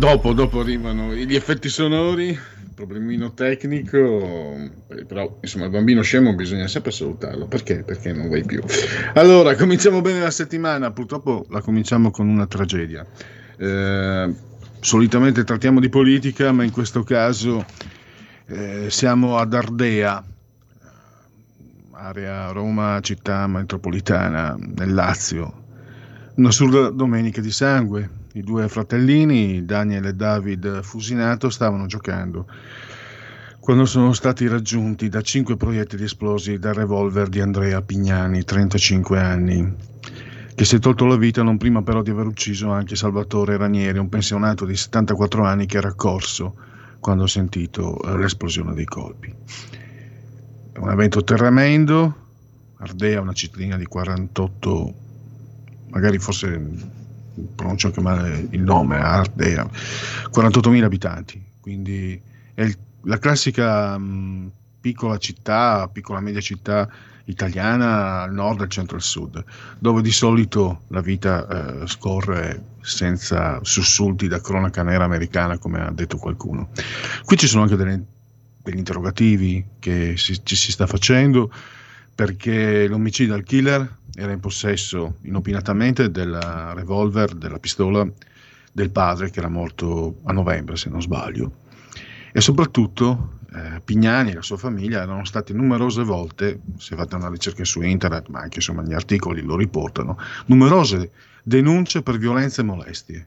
Dopo, dopo arrivano gli effetti sonori, problemino tecnico, eh, però insomma il bambino scemo bisogna sempre salutarlo, perché? Perché non vai più. Allora, cominciamo bene la settimana, purtroppo la cominciamo con una tragedia. Eh, solitamente trattiamo di politica, ma in questo caso eh, siamo ad Ardea, area Roma, città metropolitana, nel Lazio. Una surda domenica di sangue, i due fratellini, Daniel e David Fusinato, stavano giocando quando sono stati raggiunti da cinque proiettili esplosi dal revolver di Andrea Pignani, 35 anni, che si è tolto la vita non prima però di aver ucciso anche Salvatore Ranieri, un pensionato di 74 anni che era corso quando ha sentito eh, l'esplosione dei colpi. È un evento tremendo, Ardea, una cittadina di 48, magari forse pronuncio anche male il nome, Ardea, 48.000 abitanti, quindi è il, la classica mh, piccola città, piccola media città italiana al nord, al centro e al sud, dove di solito la vita eh, scorre senza sussulti da cronaca nera americana, come ha detto qualcuno. Qui ci sono anche delle, degli interrogativi che si, ci si sta facendo perché l'omicida al killer era in possesso inopinatamente del revolver, della pistola del padre che era morto a novembre se non sbaglio e soprattutto eh, Pignani e la sua famiglia erano stati numerose volte, se fate una ricerca su internet, ma anche insomma gli articoli lo riportano, numerose denunce per violenze e molestie.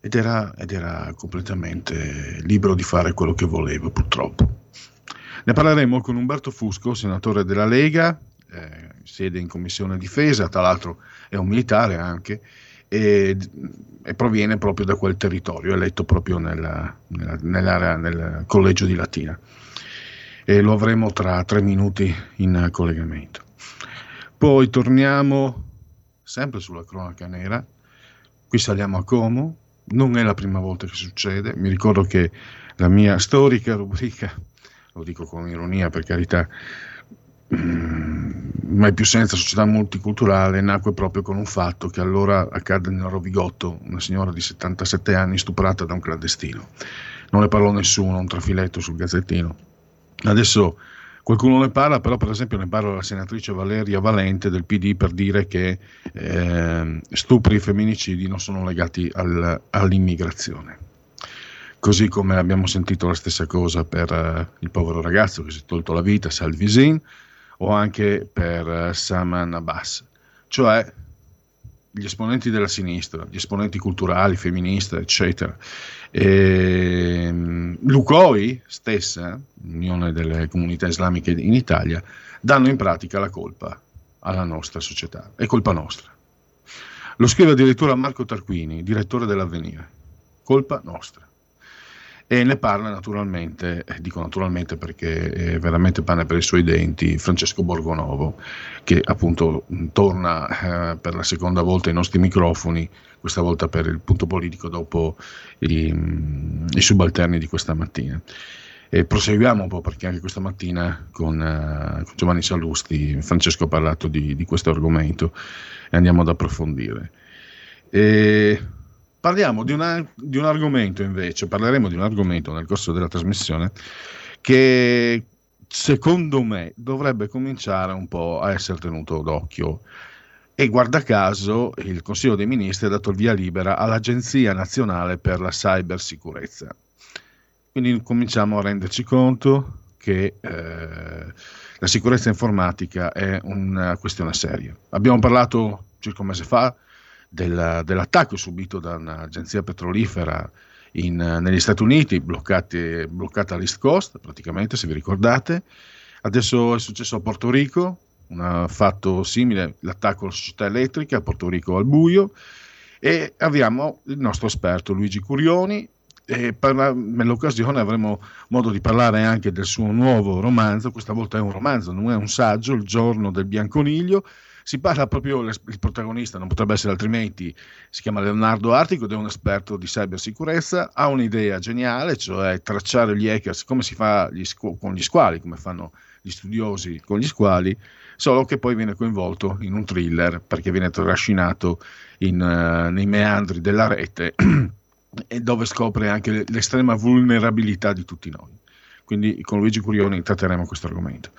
Ed era, ed era completamente libero di fare quello che voleva, purtroppo. Ne parleremo con Umberto Fusco, senatore della Lega, eh, sede in Commissione Difesa, tra l'altro è un militare anche, e, e proviene proprio da quel territorio, eletto proprio nella, nella, nell'area, nel collegio di Latina. E lo avremo tra tre minuti in collegamento. Poi torniamo sempre sulla cronaca nera, qui saliamo a Como, non è la prima volta che succede, mi ricordo che la mia storica rubrica lo dico con ironia per carità, mm, mai più senza società multiculturale nacque proprio con un fatto che allora accadde nel Rovigotto, una signora di 77 anni stuprata da un clandestino. Non ne parlò nessuno, un trafiletto sul gazzettino. Adesso qualcuno ne parla, però per esempio ne parla la senatrice Valeria Valente del PD per dire che eh, stupri e femminicidi non sono legati al, all'immigrazione. Così come abbiamo sentito la stessa cosa per uh, il povero ragazzo che si è tolto la vita, Salvisin, o anche per uh, Saman Abbas, cioè gli esponenti della sinistra, gli esponenti culturali, femministe, eccetera. E, um, Lucoi stessa, l'Unione delle Comunità Islamiche in Italia, danno in pratica la colpa alla nostra società. È colpa nostra. Lo scrive addirittura Marco Tarquini, direttore dell'Avvenire. Colpa nostra e ne parla naturalmente, eh, dico naturalmente perché è veramente pane per i suoi denti, Francesco Borgonovo, che appunto torna eh, per la seconda volta ai nostri microfoni, questa volta per il punto politico dopo i, i subalterni di questa mattina. E proseguiamo un po' perché anche questa mattina con, uh, con Giovanni Sallusti Francesco ha parlato di, di questo argomento e andiamo ad approfondire. E Parliamo di, una, di un argomento invece, parleremo di un argomento nel corso della trasmissione che secondo me dovrebbe cominciare un po' a essere tenuto d'occhio. E guarda caso il Consiglio dei Ministri ha dato il via libera all'Agenzia Nazionale per la Cybersicurezza. Quindi cominciamo a renderci conto che eh, la sicurezza informatica è una questione seria. Abbiamo parlato circa un mese fa del, dell'attacco subito da un'agenzia petrolifera in, negli Stati Uniti, bloccati, bloccata all'East Coast, praticamente, se vi ricordate. Adesso è successo a Porto Rico, un fatto simile, l'attacco alla società elettrica a Porto Rico al buio, e abbiamo il nostro esperto Luigi Curioni. E per, nell'occasione avremo modo di parlare anche del suo nuovo romanzo, questa volta è un romanzo, non è un saggio, Il giorno del bianconiglio, si parla proprio, il protagonista non potrebbe essere altrimenti, si chiama Leonardo Artico ed è un esperto di cybersicurezza, ha un'idea geniale, cioè tracciare gli hackers come si fa gli squ- con gli squali, come fanno gli studiosi con gli squali, solo che poi viene coinvolto in un thriller perché viene trascinato in, uh, nei meandri della rete e dove scopre anche l'estrema vulnerabilità di tutti noi. Quindi con Luigi Curioni tratteremo questo argomento.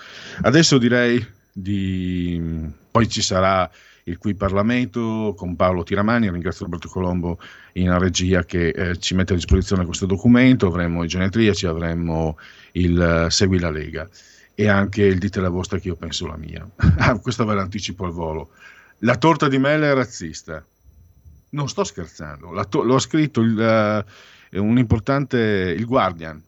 Adesso direi di... poi ci sarà il qui Parlamento con Paolo Tiramani, ringrazio Roberto Colombo in regia che eh, ci mette a disposizione questo documento, avremo i genetriaci, avremo il uh, Segui la Lega e anche il Dite la vostra che io penso la mia. ah, questo ve l'anticipo al volo. La torta di mele è razzista. Non sto scherzando, to- l'ho scritto il, uh, un importante, il Guardian,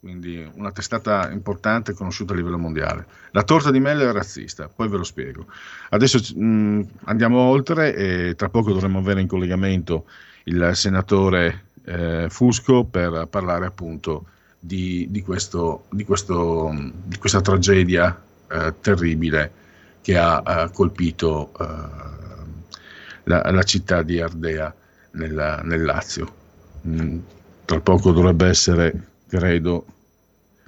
quindi una testata importante conosciuta a livello mondiale. La torta di mele è razzista, poi ve lo spiego. Adesso mh, mm, andiamo oltre e tra poco dovremo avere in collegamento il senatore eh, Fusco per parlare appunto di, di, questo, di, questo, di questa tragedia eh, terribile che ha, ha colpito eh, la, la, città di Ardea nella, nel Lazio. Mm, tra poco dovrebbe essere credo.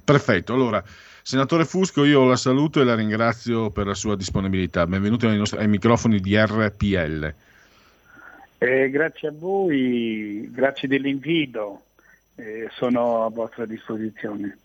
Perfetto, allora, senatore Fusco, io la saluto e la ringrazio per la sua disponibilità. Benvenuto ai, nostri, ai microfoni di RPL. Eh, grazie a voi, grazie dell'invito, eh, sono a vostra disposizione.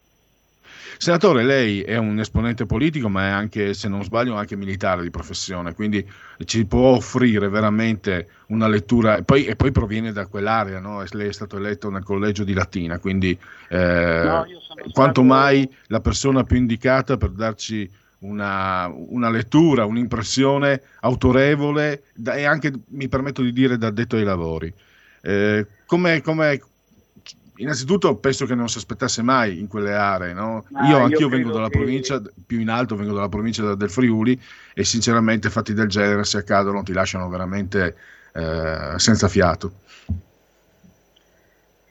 Senatore, lei è un esponente politico, ma è anche, se non sbaglio, anche militare di professione, quindi ci può offrire veramente una lettura, e poi, e poi proviene da quell'area, no? lei è stato eletto nel collegio di Latina, quindi eh, no, quanto stato... mai la persona più indicata per darci una, una lettura, un'impressione autorevole e anche, mi permetto di dire, da addetto ai lavori. Eh, come, come, innanzitutto penso che non si aspettasse mai in quelle aree. No? Ah, io anch'io io vengo dalla che... provincia, più in alto vengo dalla provincia del Friuli e sinceramente fatti del genere se accadono ti lasciano veramente eh, senza fiato.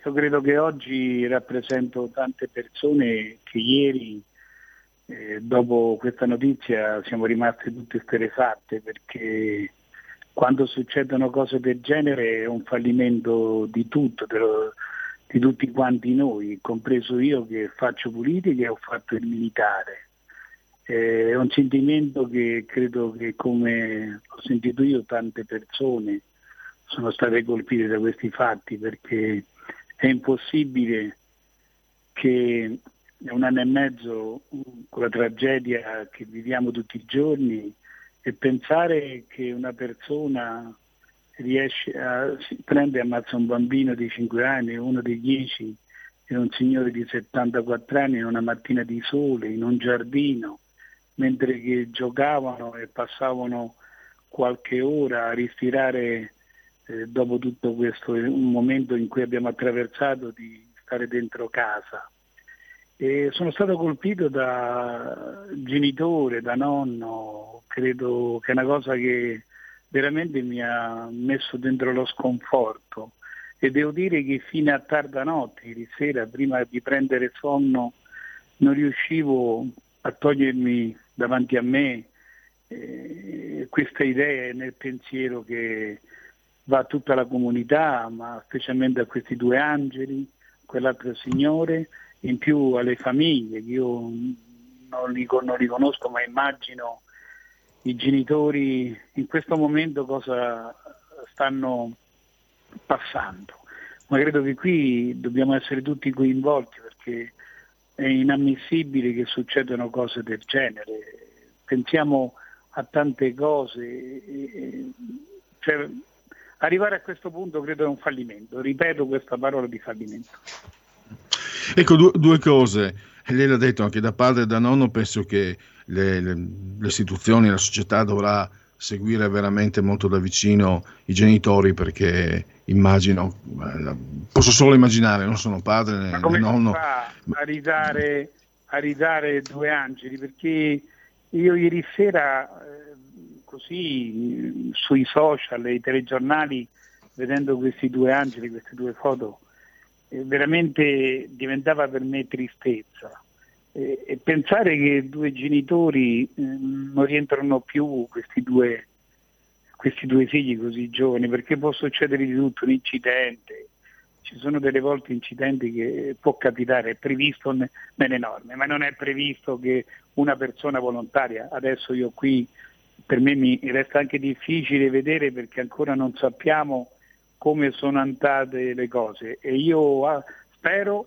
Io credo che oggi rappresento tante persone che ieri, eh, dopo questa notizia, siamo rimasti tutte sterefatte perché quando succedono cose del genere è un fallimento di tutto, lo, di tutti quanti noi, compreso io che faccio politica e ho fatto il militare. Eh, è un sentimento che credo che come ho sentito io tante persone sono state colpite da questi fatti perché è impossibile che un anno e mezzo con la tragedia che viviamo tutti i giorni e pensare che una persona riesce a, prende e ammazza un bambino di 5 anni, uno di 10 e un signore di 74 anni in una mattina di sole, in un giardino, mentre che giocavano e passavano qualche ora a respirare eh, dopo tutto questo, un momento in cui abbiamo attraversato di stare dentro casa. E sono stato colpito da genitore, da nonno, credo che è una cosa che veramente mi ha messo dentro lo sconforto. E devo dire che fino a tarda notte, ieri sera, prima di prendere sonno, non riuscivo a togliermi davanti a me eh, questa idea nel pensiero che va a tutta la comunità, ma specialmente a questi due angeli, quell'altro signore, in più alle famiglie, che io non li, non li conosco ma immagino i genitori in questo momento cosa stanno passando. Ma credo che qui dobbiamo essere tutti coinvolti perché è inammissibile che succedano cose del genere. Pensiamo a tante cose. Cioè, arrivare a questo punto credo è un fallimento. Ripeto questa parola di fallimento. Ecco, due, due cose. Lei l'ha detto anche da padre e da nonno, penso che le, le, le istituzioni, la società dovrà seguire veramente molto da vicino i genitori perché immagino, eh, posso solo immaginare, non sono padre né, né nonno. fa a ridare, a ridare due angeli? Perché io ieri sera, eh, così sui social, i telegiornali, vedendo questi due angeli, queste due foto, eh, veramente diventava per me tristezza. E, pensare che due genitori eh, non rientrano più questi due, questi due figli così giovani, perché può succedere di tutto, un incidente, ci sono delle volte incidenti che può capitare, è previsto nelle norme, ma non è previsto che una persona volontaria, adesso io qui per me mi resta anche difficile vedere perché ancora non sappiamo come sono andate le cose. E io ah, spero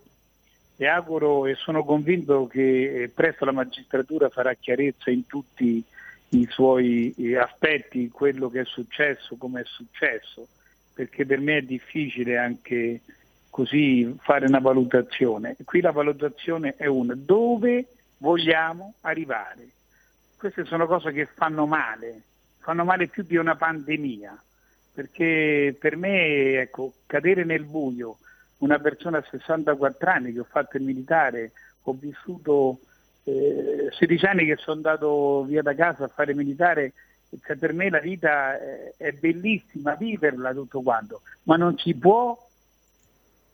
e auguro e sono convinto che eh, presto la magistratura farà chiarezza in tutti i suoi eh, aspetti, quello che è successo, come è successo, perché per me è difficile anche così fare una valutazione. Qui la valutazione è una, dove vogliamo arrivare? Queste sono cose che fanno male, fanno male più di una pandemia, perché per me ecco, cadere nel buio, una persona a 64 anni che ho fatto il militare, ho vissuto eh, 16 anni che sono andato via da casa a fare militare, cioè per me la vita è, è bellissima viverla tutto quanto, ma non si può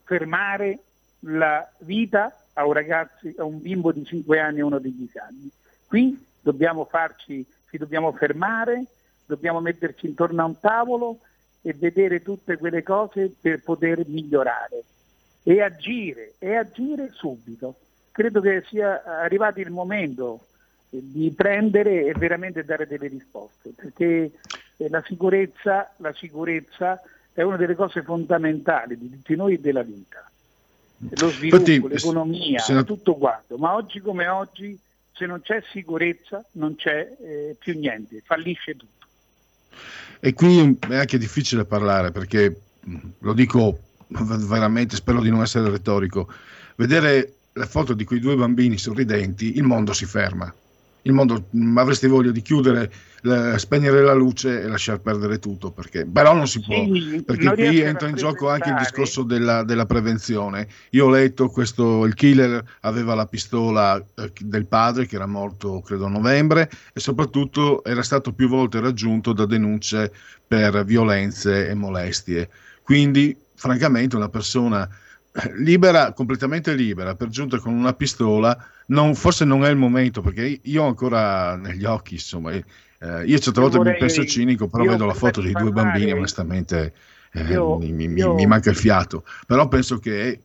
fermare la vita a un, ragazzo, a un bimbo di 5 anni e uno di 10 anni. Qui dobbiamo farci, ci dobbiamo fermare, dobbiamo metterci intorno a un tavolo e vedere tutte quelle cose per poter migliorare e agire, e agire subito. Credo che sia arrivato il momento di prendere e veramente dare delle risposte, perché la sicurezza, la sicurezza è una delle cose fondamentali di tutti noi e della vita. Lo sviluppo, Infatti, l'economia, senat- tutto quanto, ma oggi come oggi se non c'è sicurezza non c'è eh, più niente, fallisce tutto. E qui è anche difficile parlare perché, mh, lo dico veramente, spero di non essere retorico, vedere la foto di quei due bambini sorridenti, il mondo si ferma. Il mondo mh, avresti voglia di chiudere, la- spegnere la luce e lasciar perdere tutto, perché, però non si può, Sì, perché qui entra in gioco anche il discorso della, della prevenzione. Io ho letto questo, il killer aveva la pistola eh, del padre che era morto credo a novembre e soprattutto era stato più volte raggiunto da denunce per violenze e molestie. Quindi, francamente, una persona eh, libera, completamente libera, per giunta con una pistola, non- forse non è il momento, perché io ho ancora negli occhi, insomma, eh, io certe volte vorrei- mi penso cinico, però vedo la foto dei due bambini, onestamente eh, Io- mi, mi- io- mi manca il fiato. Però penso che,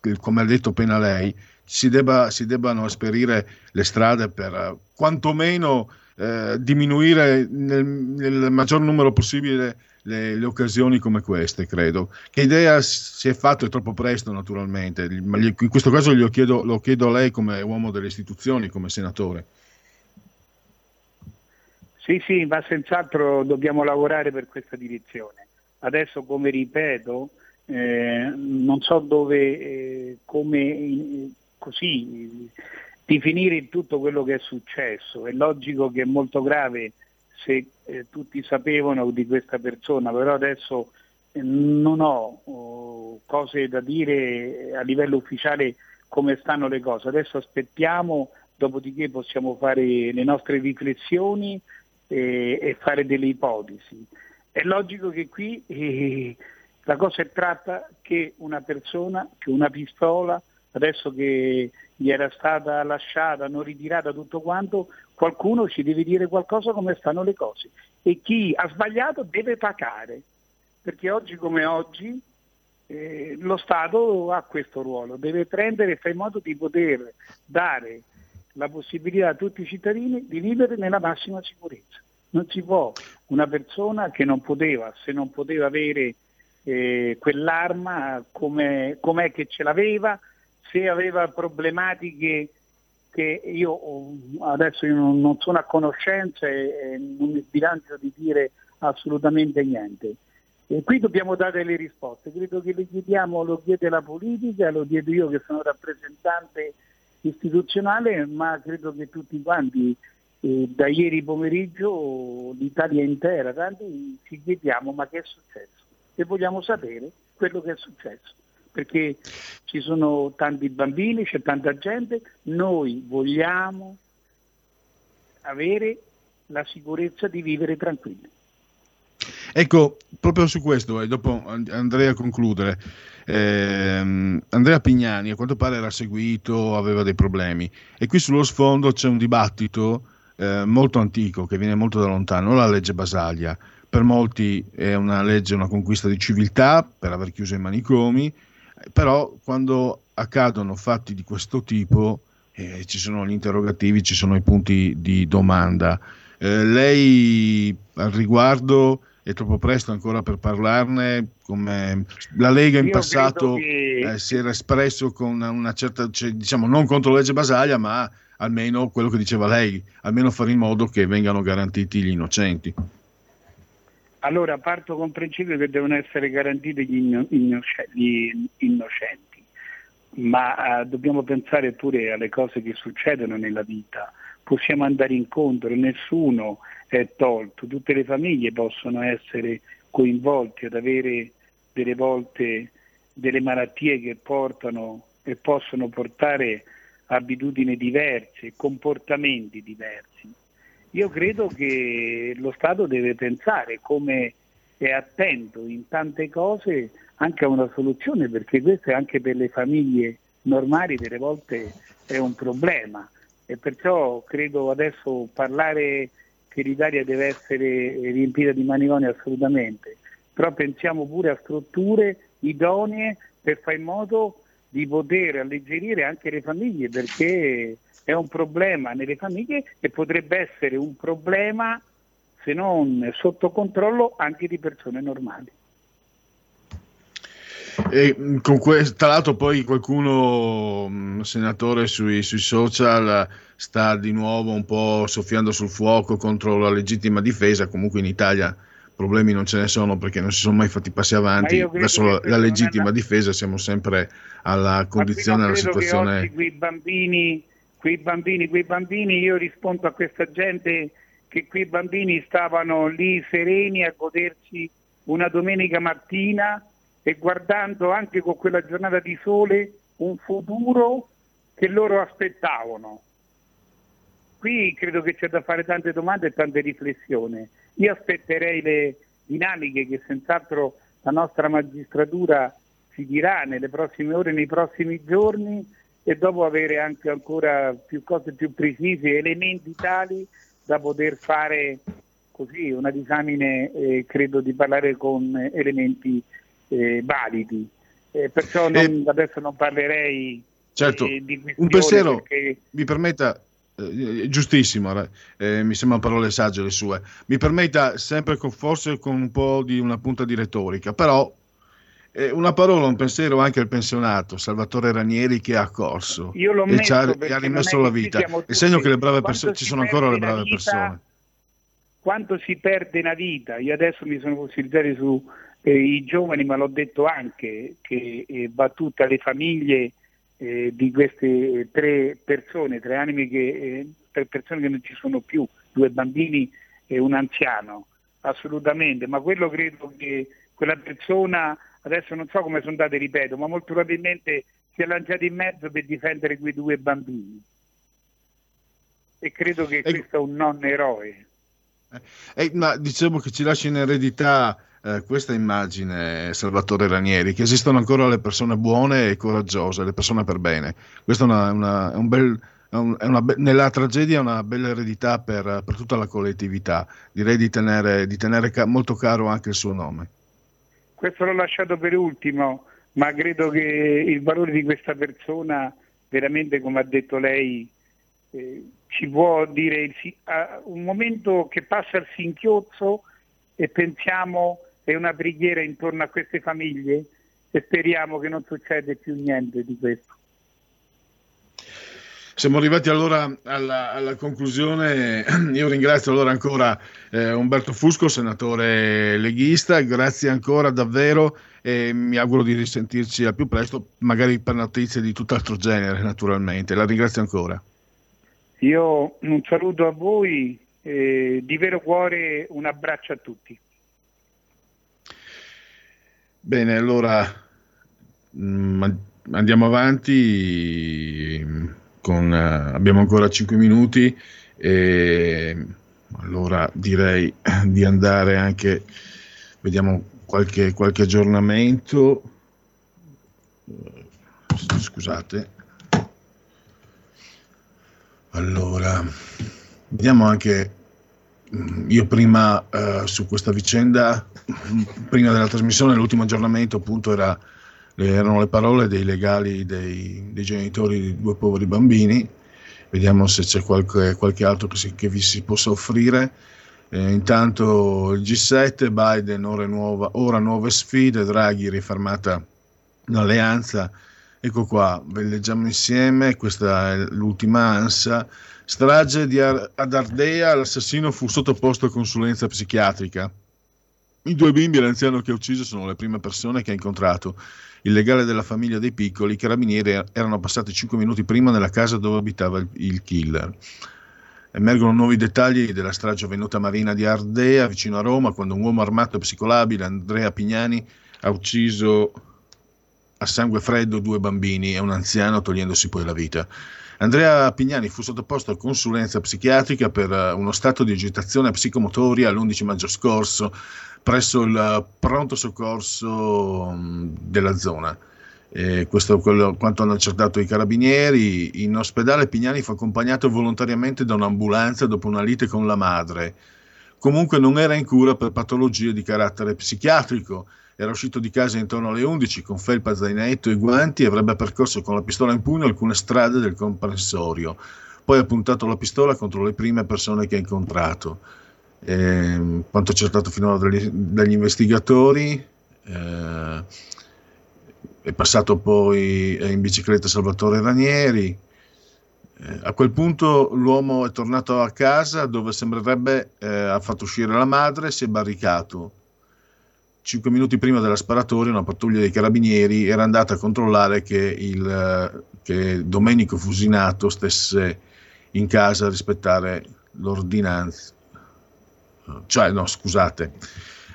che, come ha detto appena lei, si, debba- si debbano esperire le strade per eh, quantomeno eh, diminuire nel, nel maggior numero possibile le, le occasioni come queste, credo. Che idea si è fatto è troppo presto, naturalmente, ma in questo caso glielo chiedo, lo chiedo a lei come uomo delle istituzioni, come senatore. Sì, sì, ma senz'altro dobbiamo lavorare per questa direzione. Adesso, come ripeto, eh, non so dove, eh, come eh, così definire tutto quello che è successo. È logico che è molto grave se eh, tutti sapevano di questa persona, però adesso eh, non ho oh, cose da dire a livello ufficiale come stanno le cose. Adesso aspettiamo, dopodiché possiamo fare le nostre riflessioni e, e fare delle ipotesi. È logico che qui eh, la cosa è tratta che una persona, che una pistola, adesso che gli era stata lasciata, non ritirata tutto quanto, qualcuno ci deve dire qualcosa come stanno le cose. E chi ha sbagliato deve pagare, perché oggi come oggi eh, lo Stato ha questo ruolo, deve prendere e fare in modo di poter dare la possibilità a tutti i cittadini di vivere nella massima sicurezza. Non si può una persona che non poteva, se non poteva avere eh, quell'arma, come, com'è che ce l'aveva, se aveva problematiche che io adesso io non, sono a conoscenza e non mi sbilancio di dire assolutamente niente. E qui dobbiamo dare le risposte, credo che le chiediamo, lo chiede la politica, lo chiedo io che sono rappresentante istituzionale, ma credo che tutti quanti eh, da ieri pomeriggio l'Italia intera, tanti ci chiediamo ma che è successo? E vogliamo sapere quello che è successo perché ci sono tanti bambini, c'è tanta gente, noi vogliamo avere la sicurezza di vivere tranquilli. Ecco, proprio su questo, e dopo andrei a concludere. Eh, Andrea Pignani a quanto pare era seguito, aveva dei problemi e qui sullo sfondo c'è un dibattito eh, molto antico che viene molto da lontano, la legge Basaglia. Per molti è una legge, una conquista di civiltà per aver chiuso i manicomi, però quando accadono fatti di questo tipo eh, ci sono gli interrogativi, ci sono i punti di domanda. Eh, lei al riguardo è troppo presto ancora per parlarne, come la Lega in Io passato che... eh, si era espresso con una certa, cioè, diciamo non contro la legge Basaglia, ma almeno quello che diceva lei, almeno fare in modo che vengano garantiti gli innocenti. Allora parto con il principio che devono essere garantiti gli, innocenti, ma uh, dobbiamo pensare pure alle cose che succedono nella vita. Possiamo andare incontro, nessuno è tolto, tutte le famiglie possono essere coinvolte ad avere delle volte delle malattie che portano e possono portare abitudini diverse, comportamenti diversi. Io credo che lo Stato deve pensare come è attento in tante cose anche a una soluzione, perché questo è anche per le famiglie normali delle volte è un problema. E perciò credo adesso parlare che l'Italia deve essere riempita di maniconi assolutamente, però pensiamo pure a strutture idonee per fare in modo di poter alleggerire anche le famiglie perché è un problema nelle famiglie e potrebbe essere un problema, se non sotto controllo, anche di persone normali. E mm, con questo, tra l'altro poi qualcuno, mm, senatore sui, sui, social, sta di nuovo un po' soffiando sul fuoco contro la legittima difesa, comunque in Italia problemi non ce ne sono perché non si sono mai fatti passi avanti verso la, la legittima difesa, siamo sempre alla condizione, alla situazione... Che oggi bambini quei bambini, quei bambini, io rispondo a questa gente che quei bambini stavano lì sereni a godersi una domenica mattina e guardando anche con quella giornata di sole un futuro che loro aspettavano. Qui credo che c'è da fare tante domande e tante riflessioni. Io aspetterei le dinamiche che senz'altro la nostra magistratura ci dirà nelle prossime ore, nei prossimi giorni, e dopo avere anche ancora più cose più precise, elementi tali da poter fare così una disamine, eh, credo di parlare con elementi eh, validi. Eh, perciò non, adesso non parlerei certo, di un pensiero, perché... mi permetta, eh, giustissimo, eh, mi sembrano parole sagge le sue, mi permetta sempre con, forse con un po' di una punta di retorica, però eh, una parola, un pensiero anche al pensionato Salvatore Ranieri che ha corso Io l'ho e, ha, e ha rimesso la vita. È segno che le brave persone, ci sono ancora le brave vita, persone. Quanto si perde una vita? Io adesso mi sono focalizzato su eh, giovani, ma l'ho detto anche che eh, va tutta le famiglie eh, di queste tre persone, tre anime che, eh, tre persone che non ci sono più, due bambini e un anziano, assolutamente, ma quello credo che quella persona adesso non so come sono andate, ripeto, ma molto probabilmente si è lanciato in mezzo per difendere quei due bambini. E credo che e... questo è un non eroe. Eh, ma diciamo che ci lascia in eredità eh, questa immagine, Salvatore Ranieri, che esistono ancora le persone buone e coraggiose, le persone per bene. Questo è, una, una, un bel... È una, nella tragedia è una bella eredità per, per tutta la collettività. Direi di tenere, di tenere ca- molto caro anche il suo nome. Questo l'ho lasciato per ultimo, ma credo che il valore di questa persona, veramente come ha detto lei, eh, ci può dire un momento che passa al sinchiozzo e pensiamo è una preghiera intorno a queste famiglie e speriamo che non succeda più niente di questo. Siamo arrivati allora alla, alla, conclusione. Io ringrazio allora ancora eh, Umberto Fusco, senatore leghista. Grazie ancora davvero e mi auguro di risentirci al più presto, magari per notizie di tutt'altro genere, naturalmente. La ringrazio ancora. Io un saluto a voi, eh, di vero cuore un abbraccio a tutti. Bene, allora mm, andiamo avanti con, uh, abbiamo ancora 5 minuti e allora direi di andare anche, vediamo qualche, qualche aggiornamento. Scusate. Allora, vediamo anche, mm, io prima uh, su questa vicenda, prima della trasmissione, l'ultimo aggiornamento appunto era erano le parole dei legali dei, dei, genitori di due poveri bambini. Vediamo se c'è qualche, qualche altro che, si, che, vi si possa offrire. Eh, intanto il G7, Biden, ora, nuova, ora nuove sfide, Draghi rifermata l'alleanza. Ecco qua, ve leggiamo insieme, questa è l'ultima ansa. Strage di Ar- ad Ardea, l'assassino fu sottoposto a consulenza psichiatrica. I due bimbi e l'anziano che ha ucciso sono le prime persone che ha incontrato il legale della famiglia dei piccoli, i carabinieri erano passati 5 minuti prima nella casa dove abitava il, il killer. Emergono nuovi dettagli della strage avvenuta a Marina di Ardea, vicino a Roma, quando un uomo armato e psicolabile, Andrea Pignani, ha ucciso a sangue freddo due bambini e un anziano, togliendosi poi la vita. Andrea Pignani fu sottoposto a consulenza psichiatrica per uno stato di agitazione psicomotoria l'11 maggio scorso presso il pronto soccorso mm, della zona. Eh, questo è quanto hanno accertato i carabinieri. In ospedale Pignani fu accompagnato volontariamente da un'ambulanza dopo una lite con la madre. Comunque non era in cura per patologie di carattere psichiatrico. Era uscito di casa intorno alle 11 con felpa, zainetto e guanti e avrebbe percorso con la pistola in pugno alcune strade del comprensorio. Poi ha puntato la pistola contro le prime persone che ha incontrato eh, quanto accertato finora dagli, dagli investigatori. Eh, è passato poi in bicicletta Salvatore Ranieri. Eh, a quel punto l'uomo è tornato a casa dove sembrerebbe eh, ha fatto uscire la madre si è barricato. Cinque minuti prima della sparatoria una pattuglia dei carabinieri era andata a controllare che, il, che Domenico Fusinato stesse in casa a rispettare l'ordinanza cioè no scusate,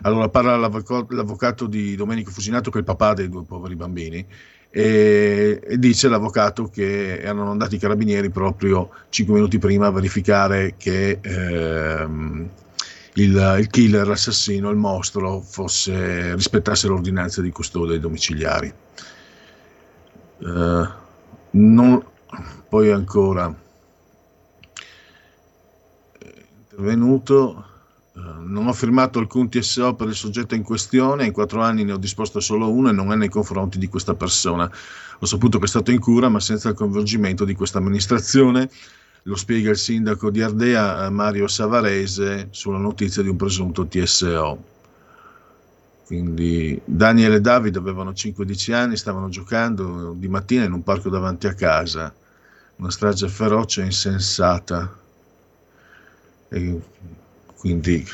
allora parla l'avvocato di Domenico Fusinato che è il papà dei due poveri bambini e, e dice l'avvocato che erano andati i carabinieri proprio 5 minuti prima a verificare che ehm, il, il, killer, l'assassino, il mostro fosse, rispettasse l'ordinanza di custodia domiciliari. Uh, non, poi ancora. Intervenuto. eh, non ho firmato alcun TSO per il soggetto in questione, in quattro anni ne ho disposto solo uno e non è nei confronti di questa persona. Ho saputo che è stato in cura, ma senza il coinvolgimento di questa amministrazione. Lo spiega il sindaco di Ardea, eh, Mario Savarese, sulla notizia di un presunto TSO. Quindi Daniel e Davide avevano 5-10 anni, stavano giocando di mattina in un parco davanti a casa. Una strage feroce e insensata. E quindi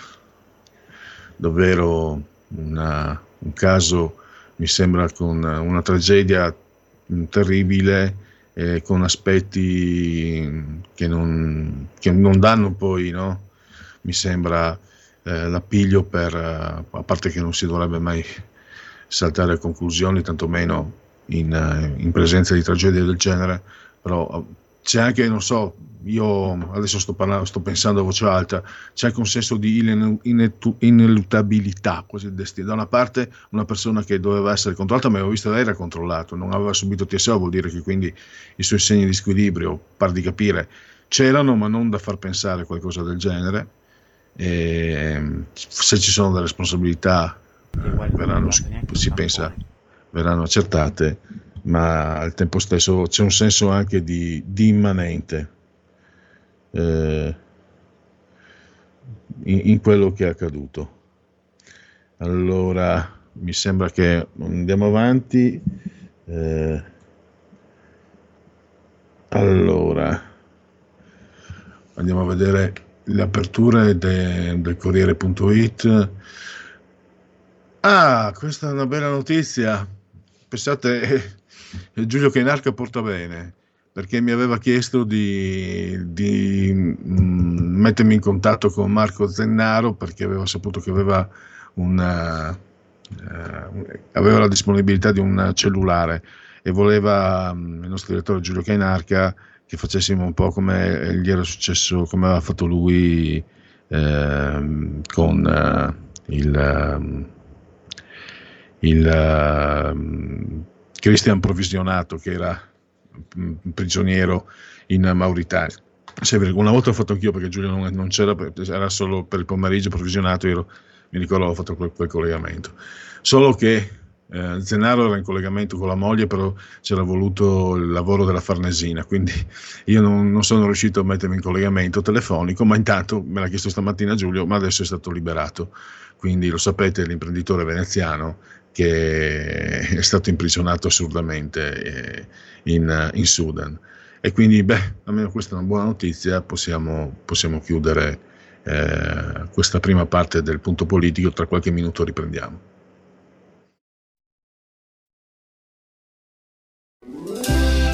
davvero una, un caso mi sembra con una tragedia terribile eh, con aspetti che non, che non danno poi no? mi sembra eh, l'appiglio per a parte che non si dovrebbe mai saltare a conclusioni tantomeno in, in presenza di tragedie del genere però c'è anche non so io adesso sto, parlando, sto pensando a voce alta, c'è anche un senso di ineluttabilità quasi del destino. Da una parte una persona che doveva essere controllata, ma avevo visto lei era controllato, non aveva subito TSO, vuol dire che quindi i suoi segni di squilibrio, par di capire, c'erano, ma non da far pensare qualcosa del genere. E se ci sono delle responsabilità, verranno, si pensa, verranno accertate, ma al tempo stesso c'è un senso anche di, di immanente eh, in, in, quello che è accaduto. Allora, mi sembra che andiamo avanti. Eh, Allora, andiamo a vedere le aperture de, del Corriere.it. Ah, questa è una bella notizia. Pensate, Giulio Cainarca porta bene perché mi aveva chiesto di, di mh, mettermi in contatto con Marco Zennaro perché aveva saputo che aveva, una, eh, aveva la disponibilità di un cellulare e voleva mh, il nostro direttore Giulio Cainarca che facessimo un po' come gli era successo, come aveva fatto lui eh, con eh, il, il Christian Provvisionato che era prigioniero in Mauritania. Una volta l'ho fatto anch'io perché Giulio non, non c'era, era solo per il pomeriggio provvisionato, io mi ricordo ho fatto quel, quel collegamento. Solo che eh, Zenaro era in collegamento con la moglie, però c'era voluto il lavoro della Farnesina, quindi io non, non, sono riuscito a mettermi in collegamento telefonico, ma intanto me l'ha chiesto stamattina Giulio, ma adesso è stato liberato. Quindi lo sapete, l'imprenditore veneziano che è stato imprigionato assurdamente eh, in, in, Sudan. E quindi, beh, almeno questa è una buona notizia, possiamo, possiamo chiudere eh, questa prima parte del punto politico, tra qualche minuto riprendiamo.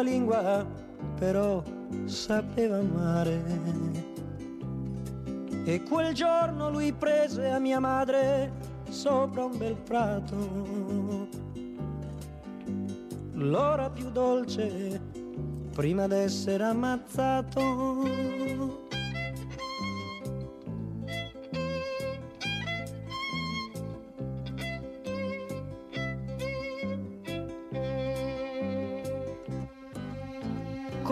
Un'altra lingua, però sapeva amare. E quel giorno lui prese a mia madre sopra un bel prato. L'ora più dolce prima d'essere ammazzato.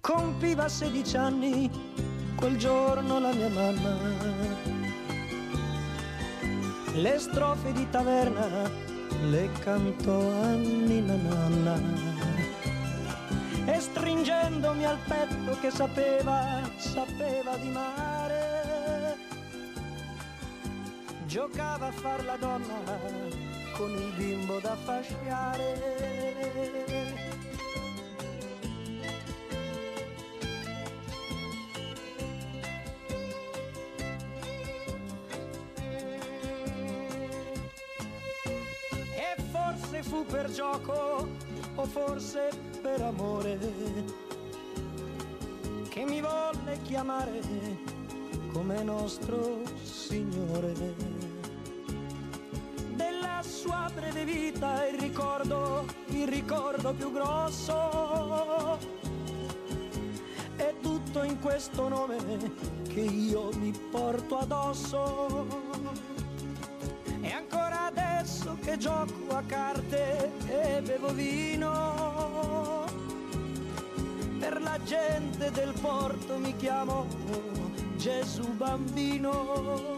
Compiva 16 anni quel giorno la mia mamma. Le strofe di taverna le cantò a Nina Nanna. E stringendomi al petto che sapeva, sapeva di mare, giocava a far la donna con il bimbo da fasciare. forse fu per gioco o forse per amore che mi volle chiamare come nostro Signore. Della sua breve vita il ricordo, il ricordo più grosso è tutto in questo nome che io mi porto addosso. E ancora adesso che gioco a carte e bevo vino, per la gente del porto mi chiamo Gesù bambino.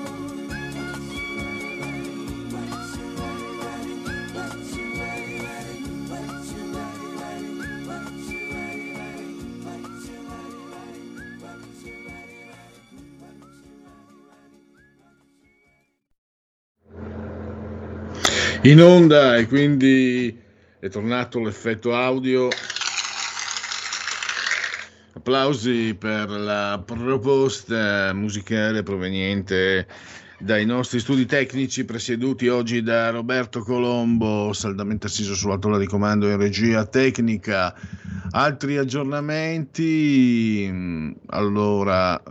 In onda e quindi è tornato l'effetto audio. Applausi per la proposta musicale proveniente dai nostri studi tecnici presieduti oggi da Roberto Colombo, saldamente assiso sulla tolla di comando in regia tecnica. Altri aggiornamenti? Allora,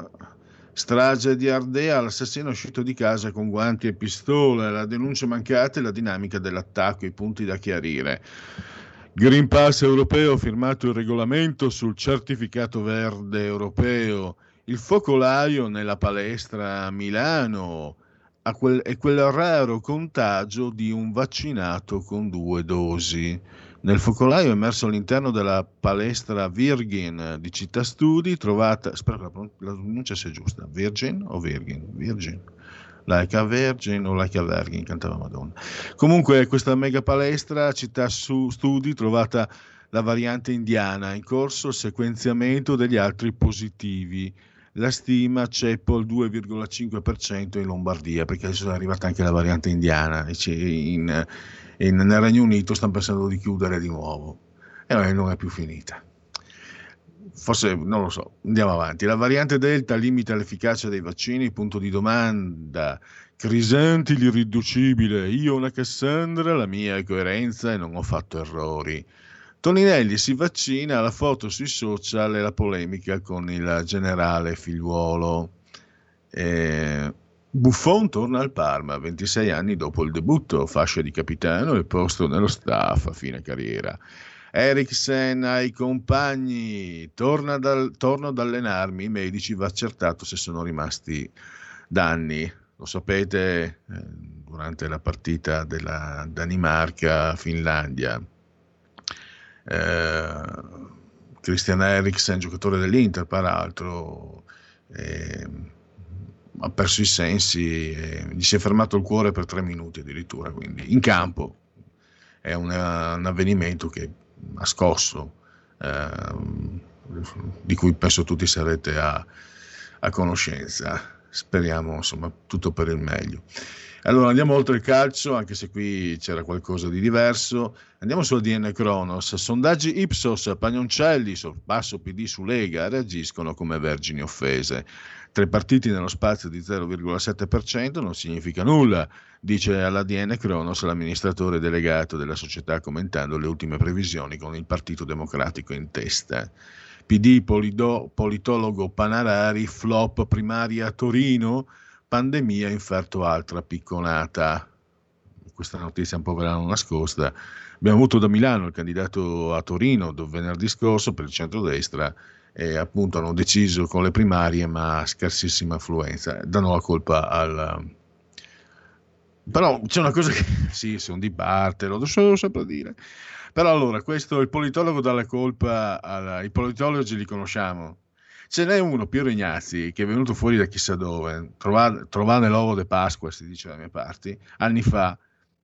Strage di Ardea, l'assassino è uscito di casa con guanti e pistole, la denuncia mancata e la dinamica dell'attacco, i punti da chiarire. Green Pass europeo, firmato il regolamento sul certificato verde europeo, il focolaio nella palestra a Milano quel, quel raro contagio di un vaccinato con due dosi. Nel focolaio emerso all'interno della palestra Virgin di Città Studi, trovata, spero che la, pronuncia sia giusta, Virgin o Virgin? Virgin. Like a Virgin o Like a Virgin, cantava Madonna. Comunque questa mega palestra, Città Studi, trovata la variante indiana, in corso il sequenziamento degli altri positivi. La stima ceppo il 2,5% in Lombardia, perché adesso è arrivata anche la variante indiana in, in, nel Regno Unito stanno pensando di chiudere di nuovo e non è più finita. Forse non lo so, andiamo avanti. La variante Delta limita l'efficacia dei vaccini, punto di domanda. Crisenti l'irriducibile, io una Cassandra, la mia è coerenza e non ho fatto errori. Toninelli si vaccina, la foto sui social e la polemica con il generale figliuolo. Eh, Buffon torna al Parma 26 anni dopo il debutto, fascia di capitano e posto nello staff a fine carriera. Eriksen ai compagni, torna dal, torno ad allenarmi, i medici va accertato se sono rimasti danni. Lo sapete eh, durante la partita della Danimarca-Finlandia. Eh, Christian Eriksen, giocatore dell'Inter, peraltro, eh, ha perso i sensi, gli si è fermato il cuore per tre minuti addirittura, quindi in campo è una, un avvenimento che ha scosso, eh, di cui penso tutti sarete a, a conoscenza. Speriamo insomma tutto per il meglio. Allora andiamo oltre il calcio, anche se qui c'era qualcosa di diverso. Andiamo sul DN Cronos. Sondaggi Ipsos, Pagnoncelli, basso PD su Lega, reagiscono come vergini offese. Tre partiti nello spazio di 0,7% non significa nulla, dice all'ADN Cronos l'amministratore delegato della società commentando le ultime previsioni con il Partito Democratico in testa. PD polido, politologo Panarari, flop primaria a Torino, pandemia inferto altra picconata. Questa notizia un po' ve l'hanno nascosta. Abbiamo avuto da Milano il candidato a Torino venerdì scorso per il centrodestra e appunto hanno deciso con le primarie ma scarsissima affluenza. Danno la colpa al... Però c'è una cosa che... sì, sono di parte, lo so sempre dire. Però allora, questo, il politologo dà la colpa... Alla... I politologi li conosciamo, Ce n'è uno, Piero Ignazzi, che è venuto fuori da chissà dove, trovare, l'uovo de Pasqua, si dice dalle mie parti, anni fa,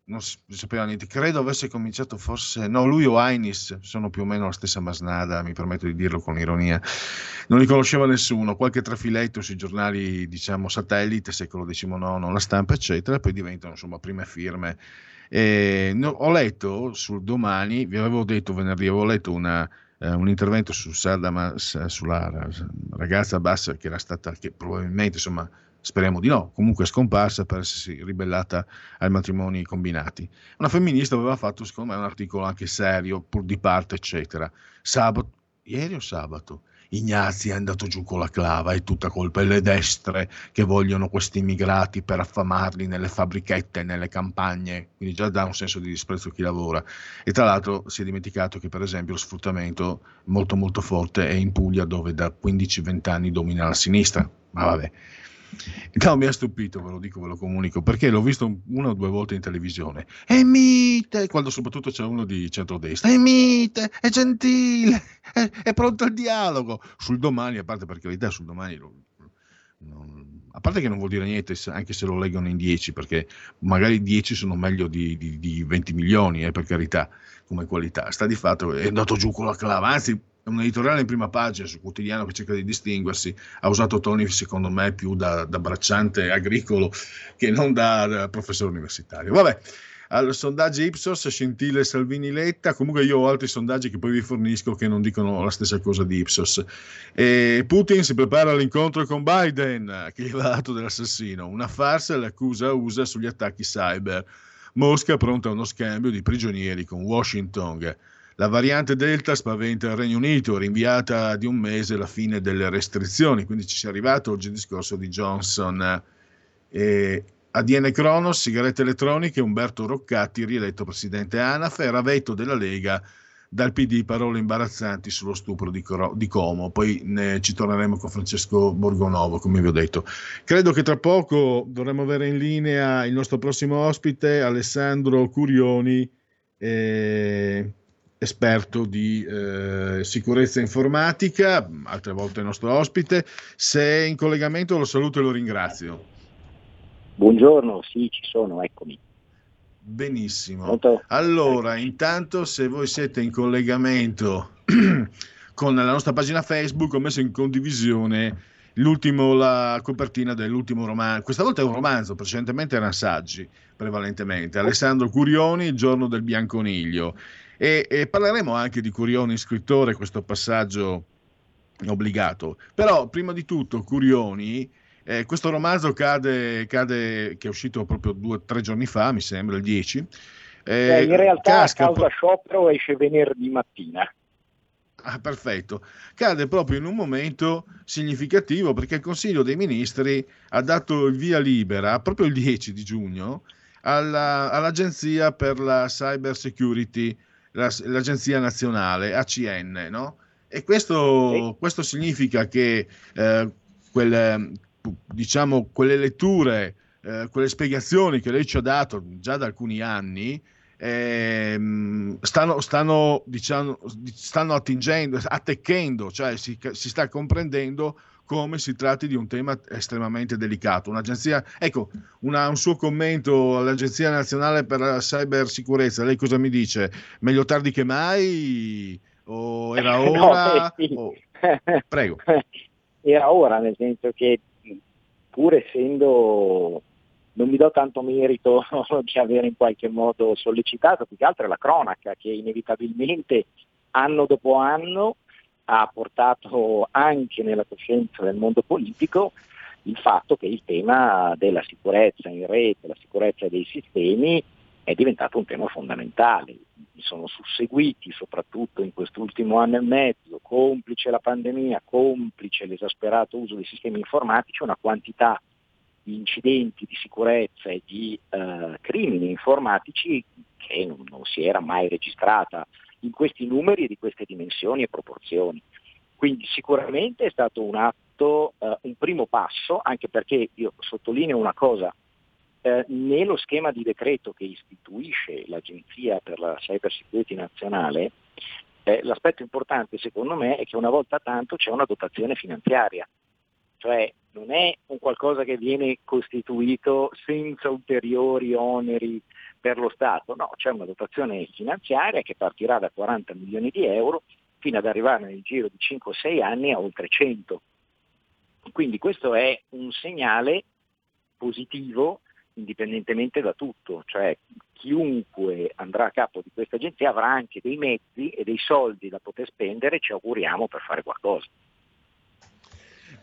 non si sapeva niente, credo avesse cominciato forse, no, lui o Ainis, sono più o meno la stessa masnada, mi permetto di dirlo con ironia, non li conosceva nessuno, qualche trafiletto sui giornali, diciamo, satellite, secolo XIX, la stampa, eccetera, poi diventano, insomma, prime firme. E, no, ho letto sul domani, vi avevo detto venerdì, avevo letto una, eh, un intervento su Saddam, sulla ragazza Bassa che era stata, che probabilmente, insomma, speriamo di no, comunque scomparsa per essersi ribellata ai matrimoni combinati. Una femminista aveva fatto, secondo me, un articolo anche serio, pur di parte, eccetera. Sabato, ieri o sabato? Ignazzi è andato giù con la clava, è tutta colpa delle destre che vogliono questi immigrati per affamarli nelle fabbrichette, nelle campagne, quindi già dà un senso di disprezzo a chi lavora. E tra l'altro si è dimenticato che per esempio lo sfruttamento molto molto forte è in Puglia dove da 15-20 anni domina la sinistra, ma vabbè. No, mi ha stupito, ve lo dico, ve lo comunico, perché l'ho visto una o due volte in televisione. È mite, quando soprattutto c'è uno di centrodestra, è mite, è gentile, è, è pronto al dialogo. Sul domani, a parte per carità, sul domani lo, non, a parte che non vuol dire niente anche se lo leggono in 10 perché magari 10 sono meglio di, di, di 20 milioni eh, per carità come qualità sta di fatto è andato giù con la clava anzi un editoriale in prima pagina sul quotidiano che cerca di distinguersi, ha usato toni secondo me più da, da bracciante agricolo che non da, da professore universitario. Vabbè, al sondaggio Ipsos, Scintille Salvini Letta, comunque io ho altri sondaggi che poi vi fornisco che non dicono la stessa cosa di Ipsos. E Putin si prepara all'incontro con Biden, che gli aveva dato dell'assassino, una farsa l'accusa USA sugli attacchi cyber. Mosca pronta a uno scambio di prigionieri con Washington. La variante Delta spaventa il Regno Unito, rinviata di un mese la fine delle restrizioni, quindi ci si è arrivato oggi il discorso di Johnson. E ADN Cronos, sigarette elettroniche, Umberto Roccatti, rieletto presidente ANAF, era vetto della Lega dal PD parole imbarazzanti sullo stupro di, Coro- di Como. Poi ne, ci torneremo con Francesco Borgonovo, come vi ho detto. Credo che tra poco dovremo avere in linea il nostro prossimo ospite, Alessandro Curioni. Eh, esperto di eh, sicurezza informatica, altre volte il nostro ospite. Se è in collegamento lo saluto e lo ringrazio. Buongiorno, sì, ci sono, eccomi. Benissimo. Pronto? Allora, intanto se voi siete in collegamento con la nostra pagina Facebook, ho messo in condivisione l'ultimo, la copertina dell'ultimo romanzo. Questa volta è un romanzo, precedentemente erano saggi, prevalentemente. Alessandro Curioni, Il giorno del bianconiglio. E, e parleremo anche di Curioni, scrittore, questo passaggio obbligato. Però, prima di tutto, Curioni, eh, questo romanzo cade, cade, che è uscito proprio due o tre giorni fa, mi sembra, il 10. Eh, in realtà a causa sciopero esce venerdì mattina. Ah, perfetto. Cade proprio in un momento significativo perché il Consiglio dei Ministri ha dato il via libera proprio il 10 di giugno alla, all'Agenzia per la Cyber Security l'Agenzia Nazionale, ACN, no? E questo, questo significa che eh, quelle, diciamo, quelle letture, eh, quelle spiegazioni che lei ci ha dato già da alcuni anni, eh, stanno, stanno, diciamo, stanno attingendo, attecchendo, cioè si, si sta comprendendo come si tratti di un tema estremamente delicato. Un'agenzia, ecco, una, un suo commento all'Agenzia Nazionale per la Cybersicurezza, lei cosa mi dice? Meglio tardi che mai? O era ora? No, sì. oh. Prego. Era ora, nel senso che pur essendo non mi do tanto merito di aver in qualche modo sollecitato, più che altro è la cronaca che inevitabilmente anno dopo anno ha portato anche nella coscienza del mondo politico il fatto che il tema della sicurezza in rete, la sicurezza dei sistemi è diventato un tema fondamentale. Sono susseguiti soprattutto in quest'ultimo anno e mezzo, complice la pandemia, complice l'esasperato uso dei sistemi informatici, una quantità di incidenti di sicurezza e di eh, crimini informatici che non, non si era mai registrata in questi numeri e di queste dimensioni e proporzioni. Quindi sicuramente è stato un atto, eh, un primo passo, anche perché io sottolineo una cosa, eh, nello schema di decreto che istituisce l'Agenzia per la Cyber Security Nazionale, eh, l'aspetto importante secondo me è che una volta tanto c'è una dotazione finanziaria, cioè non è un qualcosa che viene costituito senza ulteriori oneri per lo Stato, no, c'è una dotazione finanziaria che partirà da 40 milioni di euro fino ad arrivare nel giro di 5-6 anni a oltre 100. Quindi questo è un segnale positivo indipendentemente da tutto, cioè chiunque andrà a capo di questa agenzia avrà anche dei mezzi e dei soldi da poter spendere, ci auguriamo, per fare qualcosa.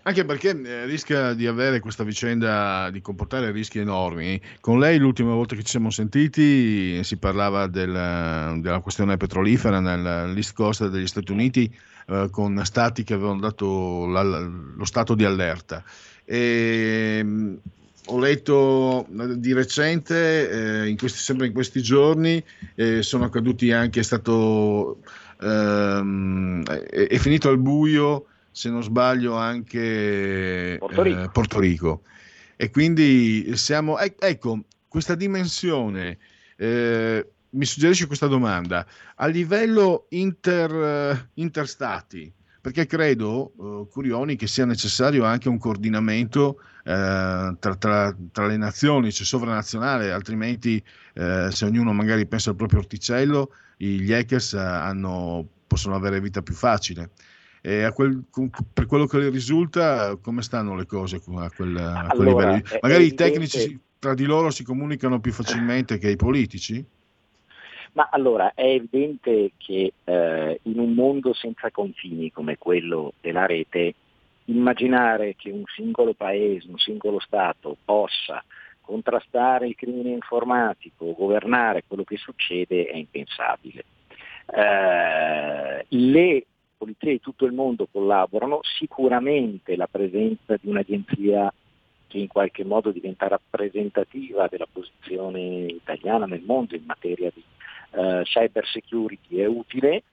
Anche perché eh, rischia di avere questa vicenda, di comportare rischi enormi. Con lei l'ultima volta che ci siamo sentiti si parlava del, della questione petrolifera nell'East Coast degli Stati Uniti eh, con stati che avevano dato la, lo stato di allerta. E, mm, ho letto di recente, eh, in questi, sempre in questi giorni, eh, sono accaduti anche, è stato, ehm, è, è finito al buio se non sbaglio anche Porto Rico. Eh, Porto Rico. E quindi siamo, ecco, questa dimensione eh, mi suggerisce questa domanda, a livello inter, interstati, perché credo, uh, Curioni, che sia necessario anche un coordinamento uh, tra, tra, tra, le nazioni, cioè sovranazionale, altrimenti uh, se ognuno magari pensa al proprio orticello, gli hackers hanno, possono avere vita più facile. Quel, per quello che le risulta, come stanno le cose a quel, a quel allora, livello? Magari i tecnici tra di loro si comunicano più facilmente che i politici? Ma allora è evidente che eh, in un mondo senza confini come quello della rete, immaginare che un singolo paese, un singolo Stato possa contrastare il crimine informatico, governare quello che succede è impensabile. Eh, le polizie di tutto il mondo collaborano, sicuramente la presenza di un'agenzia che in qualche modo diventa rappresentativa della posizione italiana nel mondo in materia di uh, cyber security è utile.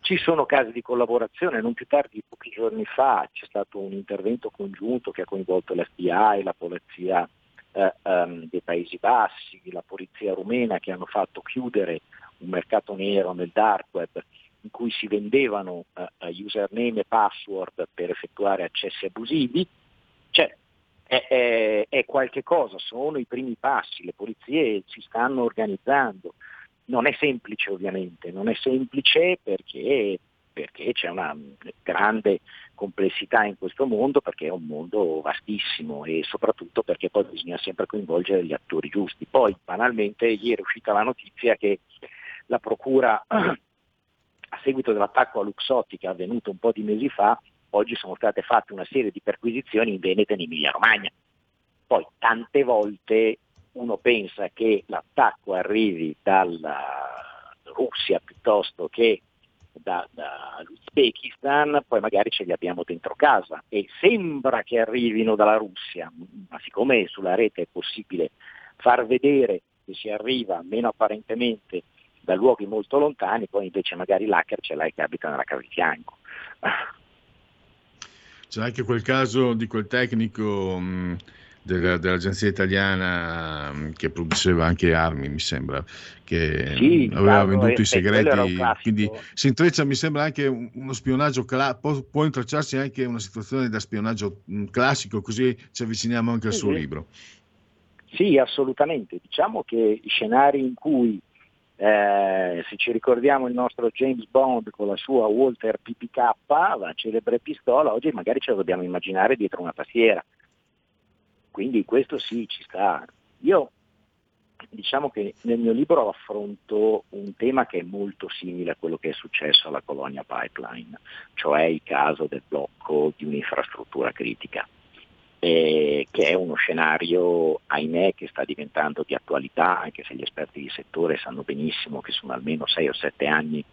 Ci sono casi di collaborazione, non più tardi pochi giorni fa c'è stato un intervento congiunto che ha coinvolto l'FBI, la polizia uh, um, dei Paesi Bassi, la polizia rumena che hanno fatto chiudere un mercato nero nel dark web in cui si vendevano uh, username e password per effettuare accessi abusivi, cioè è, è, è, qualche cosa, sono i primi passi, le polizie si stanno organizzando. Non è semplice ovviamente, non è semplice perché, perché c'è una grande complessità in questo mondo, perché è un mondo vastissimo e soprattutto perché poi bisogna sempre coinvolgere gli attori giusti. Poi banalmente ieri è uscita la notizia che la Procura a seguito dell'attacco a Luxotti che è avvenuto un po' di mesi fa, oggi sono state fatte una serie di perquisizioni in Veneto e in Emilia Romagna. Poi tante volte uno pensa che l'attacco arrivi dalla Russia piuttosto che da, dall'Uzbekistan, poi magari ce li abbiamo dentro casa e sembra che arrivino dalla Russia, ma siccome sulla rete è possibile far vedere che si arriva, meno apparentemente, da luoghi molto lontani, poi invece magari l'hacker ce l'hai che abita nella casa di fianco. C'è anche quel caso di quel tecnico mh, della, dell'agenzia italiana mh, che produceva anche armi, mi sembra, che sì, aveva venduto i segreti. Quindi si intreccia, mi sembra, anche uno spionaggio, cla- può, può intracciarsi anche una situazione da spionaggio mh, classico, così ci avviciniamo anche al suo libro. Sì, assolutamente. Diciamo che i scenari in cui eh, se ci ricordiamo il nostro James Bond con la sua Walter PPK, la celebre pistola, oggi magari ce la dobbiamo immaginare dietro una tastiera. Quindi questo sì, ci sta. Io diciamo che nel mio libro affronto un tema che è molto simile a quello che è successo alla colonia pipeline, cioè il caso del blocco di un'infrastruttura critica eh, che è uno scenario, ahimè, che sta diventando di attualità, anche se gli esperti di settore sanno benissimo che sono almeno 6 o 7 anni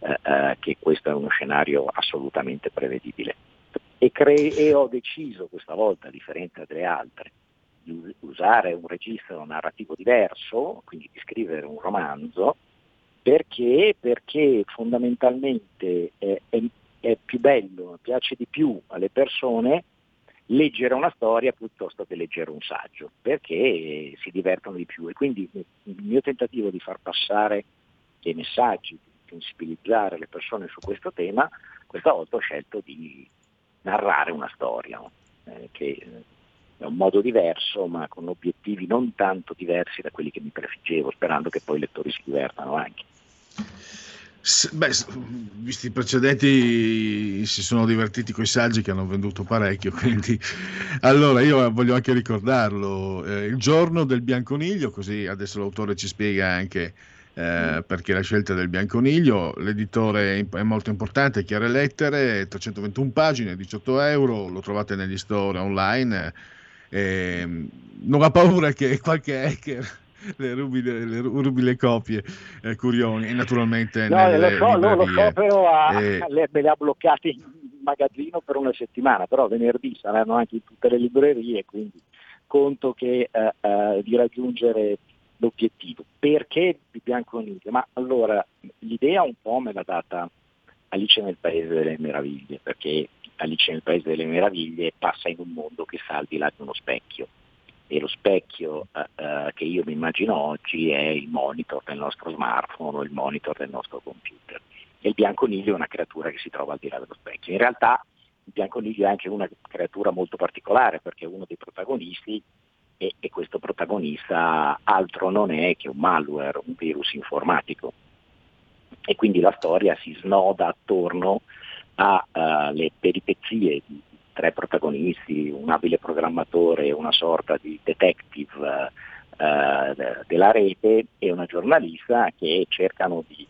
eh, eh, che questo è uno scenario assolutamente prevedibile. E, cre- e ho deciso questa volta, a differenza delle altre, di usare un registro narrativo diverso, quindi di scrivere un romanzo, perché, perché fondamentalmente è, è, è più bello, piace di più alle persone leggere una storia piuttosto che leggere un saggio, perché si divertono di più. E quindi il mio tentativo di far passare dei messaggi, di sensibilizzare le persone su questo tema, questa volta ho scelto di narrare una storia, eh, che è un modo diverso, ma con obiettivi non tanto diversi da quelli che mi prefiggevo, sperando che poi i lettori si divertano anche. Beh, visti i precedenti si sono divertiti con i saggi che hanno venduto parecchio, quindi allora io voglio anche ricordarlo, eh, il giorno del bianconiglio, così adesso l'autore ci spiega anche eh, perché la scelta del bianconiglio, l'editore è molto importante, Chiare Lettere, 321 pagine, 18 euro, lo trovate negli store online, eh, non ha paura che qualche hacker le rubi le, le, rubi le copie eh, Curioni e naturalmente no, nelle lo so, no, lo so però ha, eh, le, me le ha bloccate in magazzino per una settimana però venerdì saranno anche in tutte le librerie quindi conto che, eh, eh, di raggiungere l'obiettivo. Perché di Bianconiglio? ma allora l'idea un po' me l'ha data Alice nel Paese delle Meraviglie perché Alice nel Paese delle Meraviglie passa in un mondo che sta al di là di uno specchio e lo specchio eh, eh, che io mi immagino oggi è il monitor del nostro smartphone o il monitor del nostro computer. E il bianconiglio è una creatura che si trova al di là dello specchio. In realtà il bianconiglio è anche una creatura molto particolare perché è uno dei protagonisti e, e questo protagonista altro non è che un malware, un virus informatico. E quindi la storia si snoda attorno alle uh, peripezie di, tre protagonisti, un abile programmatore, una sorta di detective eh, della rete e una giornalista che cercano di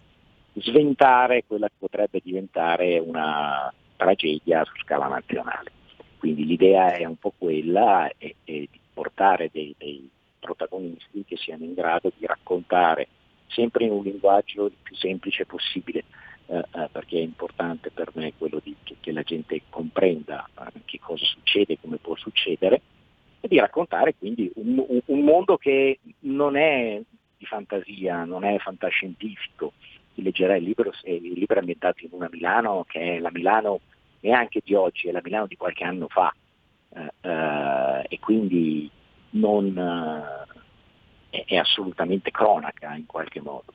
sventare quella che potrebbe diventare una tragedia su scala nazionale. Quindi l'idea è un po' quella è, è di portare dei, dei protagonisti che siano in grado di raccontare sempre in un linguaggio il più semplice possibile eh, eh, perché è importante per me quello di, che, che, la gente comprenda eh, che cosa succede, come può succedere, e di raccontare quindi un, un, mondo che non è di fantasia, non è fantascientifico. Chi leggerà il libro, il libro è ambientato in una Milano che è la Milano neanche di oggi, è la Milano di qualche anno fa, eh, eh, e quindi non, è, è assolutamente cronaca in qualche modo.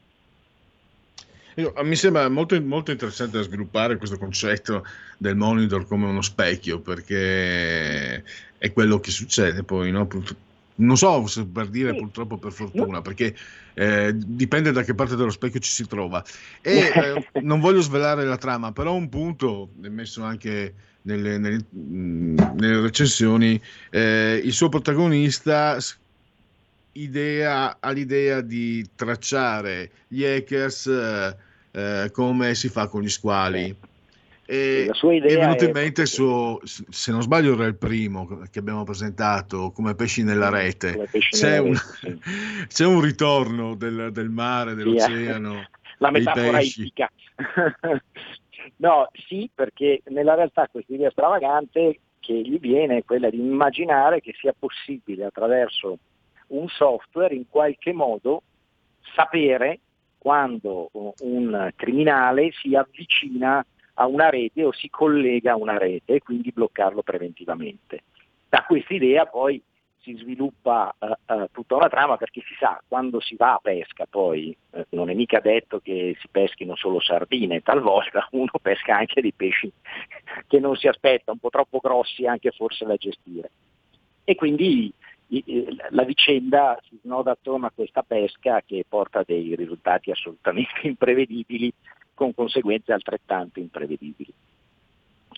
Io, mi sembra molto, molto, interessante da sviluppare questo concetto del monitor come uno specchio, perché è quello che succede poi, no? non so se per dire sì. purtroppo per fortuna, perché eh, dipende da che parte dello specchio ci si trova. E eh, non voglio svelare la trama, però un punto è messo anche nelle, nelle, nelle recensioni, eh, il suo protagonista idea, ha l'idea di tracciare gli hackers eh, eh, come si fa con gli squali. E la sua idea è venuto in mente il suo, se non sbaglio era il primo che abbiamo presentato come pesci nella rete. C'è, nella un, rete, sì. c'è, un, ritorno del, del mare, dell'oceano. La metafora ipica. no, sì, perché nella realtà questa idea stravagante che gli viene è quella di immaginare che sia possibile attraverso un software in qualche modo sapere quando un criminale si avvicina a una rete o si collega a una rete e quindi bloccarlo preventivamente. Da questa idea poi si sviluppa uh, uh, tutta una trama perché si sa quando si va a pesca poi uh, non è mica detto che si peschino solo sardine, talvolta uno pesca anche dei pesci che non si aspetta, un po' troppo grossi anche forse da gestire. E quindi la vicenda si snoda attorno a questa pesca che porta dei risultati assolutamente imprevedibili con conseguenze altrettanto imprevedibili.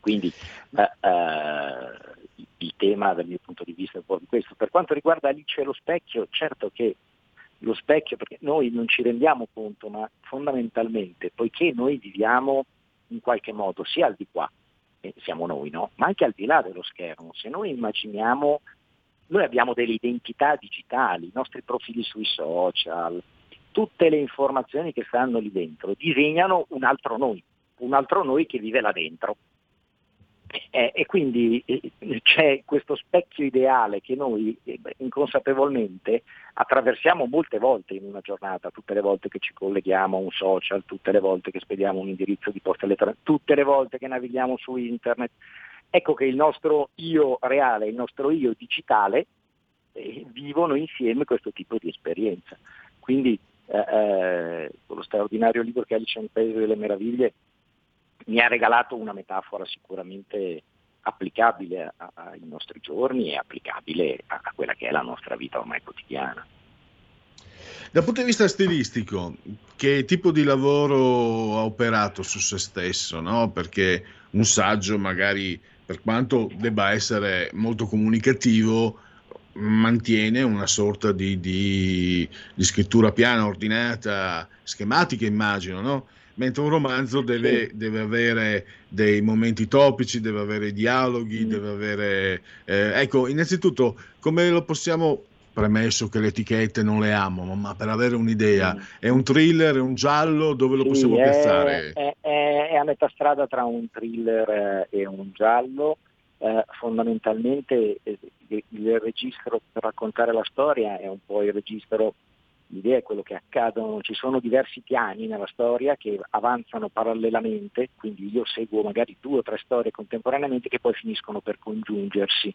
Quindi eh, eh, il tema dal mio punto di vista è un po' questo. Per quanto riguarda Alice e lo specchio, certo che lo specchio, perché noi non ci rendiamo conto, ma fondamentalmente, poiché noi viviamo in qualche modo sia al di qua, eh, siamo noi, no? ma anche al di là dello schermo, se noi immaginiamo noi abbiamo delle identità digitali, i nostri profili sui social, tutte le informazioni che stanno lì dentro disegnano un altro noi, un altro noi che vive là dentro. Eh, e quindi eh, c'è questo specchio ideale che noi eh, inconsapevolmente attraversiamo molte volte in una giornata, tutte le volte che ci colleghiamo a un social, tutte le volte che spediamo un indirizzo di posta elettronica, tutte le volte che navighiamo su internet. Ecco che il nostro io reale il nostro io digitale eh, vivono insieme questo tipo di esperienza. Quindi eh, eh, lo straordinario libro che Alice nel Paese delle Meraviglie mi ha regalato una metafora sicuramente applicabile a- ai nostri giorni e applicabile a, a quella che è la nostra vita ormai quotidiana. Dal punto di vista stilistico, che tipo di lavoro ha operato su se stesso? No? Perché un saggio, magari per quanto debba essere molto comunicativo, mantiene una sorta di, di- di scrittura piana, ordinata, schematica, immagino, no? Mentre un romanzo deve, deve avere dei momenti topici, deve avere dialoghi, deve avere... eh, ecco, innanzitutto, come lo possiamo premesso che le etichette non le amo, ma per avere un'idea, è un thriller, è un giallo, dove lo Sì, possiamo è, piazzare? è- è- è a metà strada tra un thriller eh, e un giallo. Eh, fondamentalmente eh, il, il registro per raccontare la storia è un po' il registro, l'idea è quello che accadono, ci sono diversi piani nella storia che avanzano parallelamente, quindi io seguo magari due o tre storie contemporaneamente che poi finiscono per congiungersi.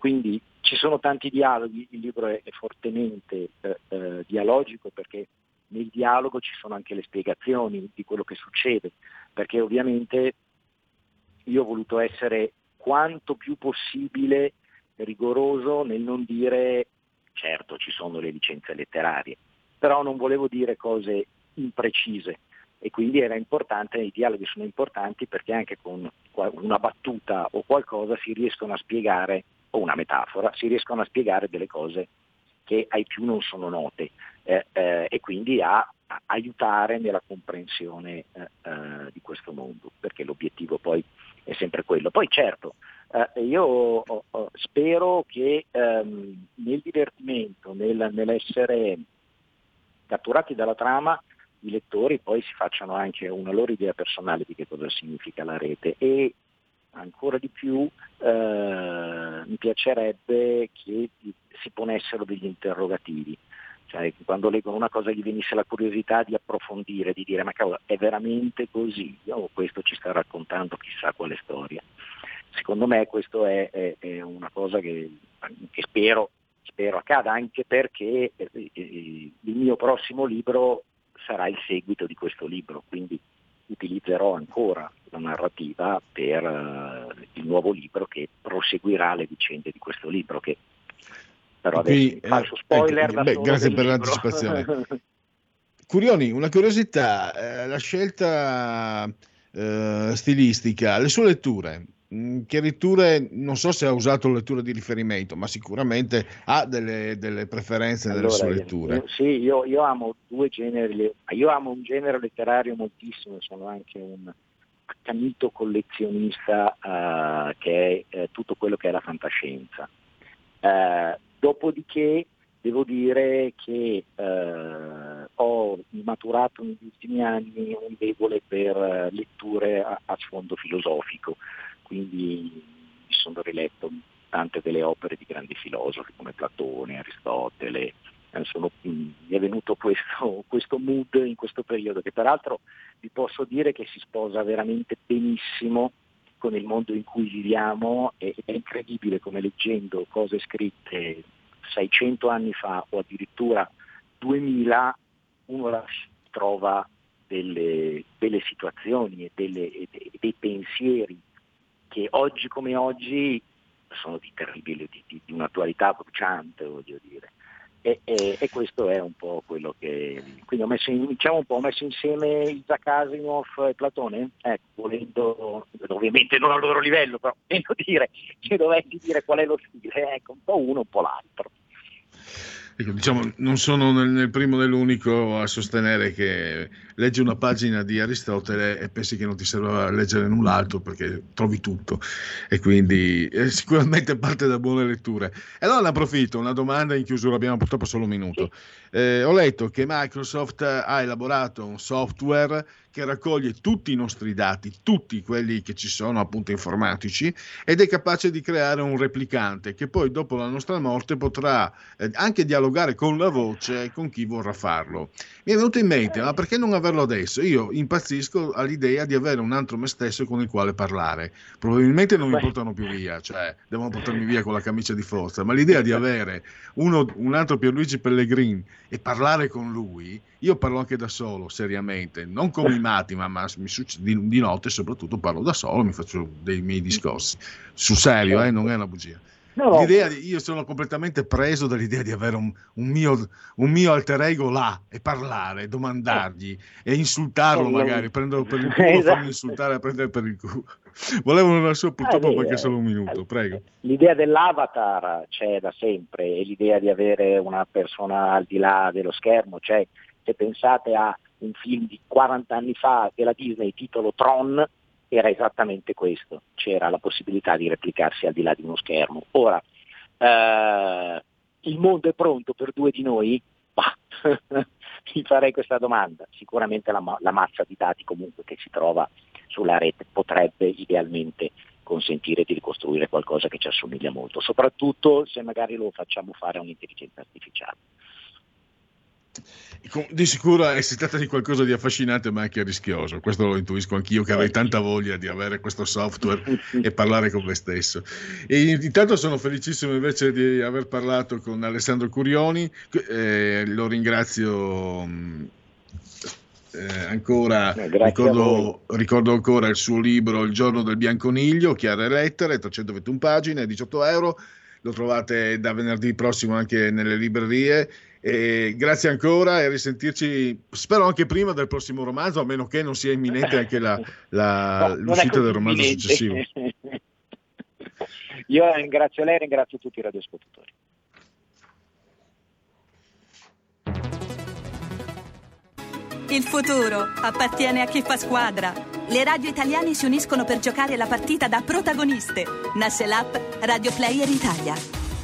Quindi ci sono tanti dialoghi, il libro è, è fortemente eh, eh, dialogico perché nel dialogo ci sono anche le spiegazioni di quello che succede, perché ovviamente io ho voluto essere quanto più possibile rigoroso nel non dire certo ci sono le licenze letterarie, però non volevo dire cose imprecise. E quindi era importante, i dialoghi sono importanti perché anche con una battuta o qualcosa si riescono a spiegare, o una metafora, si riescono a spiegare delle cose che ai più non sono note eh, eh, e quindi a, a aiutare nella comprensione eh, eh, di questo mondo, perché l'obiettivo poi è sempre quello. Poi certo, eh, io ho- ho- spero che ehm, nel divertimento, nel- nell'essere catturati dalla trama, i lettori poi si facciano anche una loro idea personale di che cosa significa la rete e ancora di più eh, mi piacerebbe che si ponessero degli interrogativi, cioè quando leggono una cosa gli venisse la curiosità di approfondire, di dire ma cavolo è veramente così o questo ci sta raccontando chissà quale storia. Secondo me questo è, è- è una cosa che, che spero, spero accada anche perché eh, eh, il mio prossimo libro sarà il seguito di questo libro, quindi utilizzerò ancora la narrativa per eh, il nuovo libro che proseguirà le vicende di questo libro che però adesso Qui, faccio eh, spoiler ecco, beh, grazie per libro. l'anticipazione. Curioni, una curiosità, eh, la scelta eh, stilistica, le sue letture, che letture, non so se ha usato letture di riferimento, ma sicuramente ha delle, delle preferenze nelle Allora, sue letture. io- sì, io, io amo due generi, io amo un genere letterario moltissimo, sono anche un accanito collezionista eh, che è eh, tutto quello che è la fantascienza. Eh, dopodiché devo dire che eh, ho maturato negli ultimi anni un debole per letture a, a sfondo filosofico, quindi mi sono riletto tante delle opere di grandi filosofi come Platone, Aristotele, eh, sono- mh, mi è venuto questo, questo mood in questo periodo che peraltro vi posso dire che si sposa veramente benissimo con il mondo in cui viviamo e è incredibile come leggendo cose scritte 600 anni fa o addirittura 2000 uno trova delle, delle situazioni e, delle- e de- dei pensieri che oggi come oggi sono di terribile, di, di- di un'attualità bruciante, voglio dire. E, e- e questo è un po' quello che... Quindi ho messo, in- diciamo un po', ho messo insieme Isaac Asimov e Platone, ecco, volendo, ovviamente non al loro livello, però volendo dire, se dovessi dire qual è lo stile, ecco, un po' uno, un po' l'altro. Ecco, diciamo, non sono nel, nel primo né l'unico a sostenere che leggi una pagina di Aristotele e pensi che non ti serva leggere null'altro perché trovi tutto e quindi eh, sicuramente parte da buone letture. E allora ne approfitto, una domanda in chiusura, abbiamo purtroppo solo un minuto. Eh, ho letto che Microsoft ha elaborato un software che raccoglie tutti i nostri dati, tutti quelli che ci sono appunto informatici ed è capace di creare un replicante che poi dopo la nostra morte potrà eh, anche dialogare con la voce con chi vorrà farlo. Mi è venuto in mente, ma perché non averlo adesso? Io impazzisco all'idea di avere un altro me stesso con il quale parlare. Probabilmente non mi portano più via, cioè devono portarmi via con la camicia di forza, ma l'idea di avere uno, un altro Pierluigi Pellegrin e parlare con lui, io parlo anche da solo, seriamente, non con mimati, ma, ma mi succede, di, di, notte soprattutto parlo da solo, mi faccio dei miei discorsi. Sul serio, eh, non è una bugia. No. L'idea di, io sono completamente preso dall'idea di avere un, un, mio, un mio, alter ego là e parlare, domandargli eh. e insultarlo oh, magari, no. prenderlo per il culo, esatto. farmi insultare e prendere per il culo. Volevo una sua purtroppo ah, perché solo un minuto, prego. L'idea dell'avatar c'è da sempre e l'idea di avere una persona al di là dello schermo c'è. Se pensate a un film di 40 anni fa della Disney titolo Tron, era esattamente questo, c'era la possibilità di replicarsi al di là di uno schermo. Ora, eh, il mondo è pronto per due di noi? Bah, mi farei questa domanda. Sicuramente la, la massa di dati comunque che si trova sulla rete potrebbe idealmente consentire di ricostruire qualcosa che ci assomiglia molto, soprattutto se magari lo facciamo fare a un'intelligenza artificiale. Di sicuro si tratta di qualcosa di affascinante ma anche rischioso, questo lo intuisco anch'io che avrei tanta voglia di avere questo software e parlare con me stesso. E intanto sono felicissimo invece di aver parlato con Alessandro Curioni, eh, lo ringrazio mm, eh, ancora, eh, ricordo, ricordo, ancora il suo libro Il giorno del bianconiglio, chiare lettere, 321 pagine, 18 euro, lo trovate da venerdì prossimo anche nelle librerie e grazie ancora e risentirci, spero anche prima del prossimo romanzo, a meno che non sia imminente anche la, la, no, l'uscita del romanzo imminente. successivo. Io ringrazio lei e ringrazio tutti i radioascoltatori. Il futuro appartiene a chi fa squadra. Le radio italiane si uniscono per giocare la partita da protagoniste. Nasce l'app Radio Player Italia.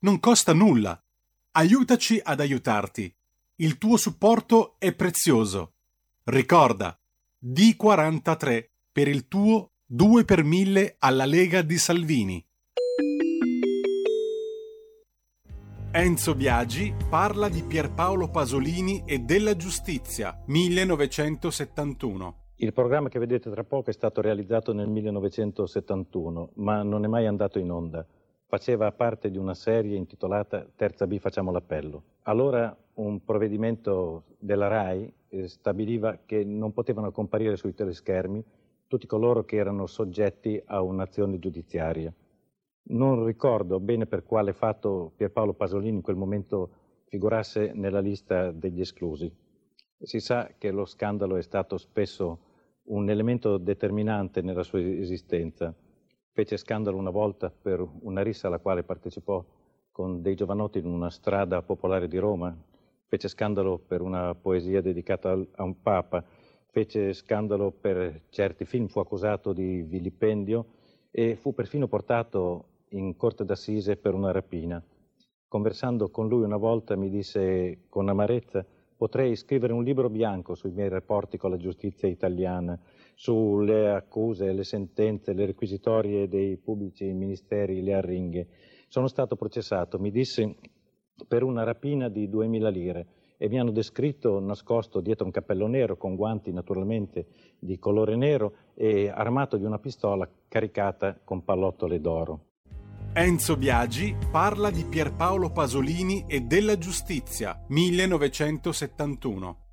non costa nulla. Aiutaci ad aiutarti. Il tuo supporto è prezioso. Ricorda, D43 per il tuo 2 per 1000 alla Lega di Salvini. Enzo Biagi parla di Pierpaolo Pasolini e della giustizia, 1971. Il programma che vedete tra poco è stato realizzato nel 1971, ma non è mai andato in onda faceva parte di una serie intitolata Terza B facciamo l'appello. Allora un provvedimento della RAI eh, stabiliva che non potevano comparire sui teleschermi tutti coloro che erano soggetti a un'azione giudiziaria. Non ricordo bene per quale fatto Pierpaolo Pasolini in quel momento figurasse nella lista degli esclusi. Si sa che lo scandalo è stato spesso un elemento determinante nella sua esistenza fece scandalo una volta per una rissa alla quale partecipò con dei giovanotti in una strada popolare di Roma, fece scandalo per una poesia dedicata a un papa, fece scandalo per certi film, fu accusato di vilipendio e fu perfino portato in corte d'assise per una rapina. Conversando con lui una volta mi disse con amarezza potrei scrivere un libro bianco sui miei rapporti con la giustizia italiana sulle accuse, le sentenze, le requisitorie dei pubblici ministeri, le arringhe. Sono stato processato, mi disse, per una rapina di 2.000 lire e mi hanno descritto nascosto dietro un cappello nero, con guanti naturalmente di colore nero e armato di una pistola caricata con pallottole d'oro. Enzo Biagi parla di Pierpaolo Pasolini e della giustizia, 1971.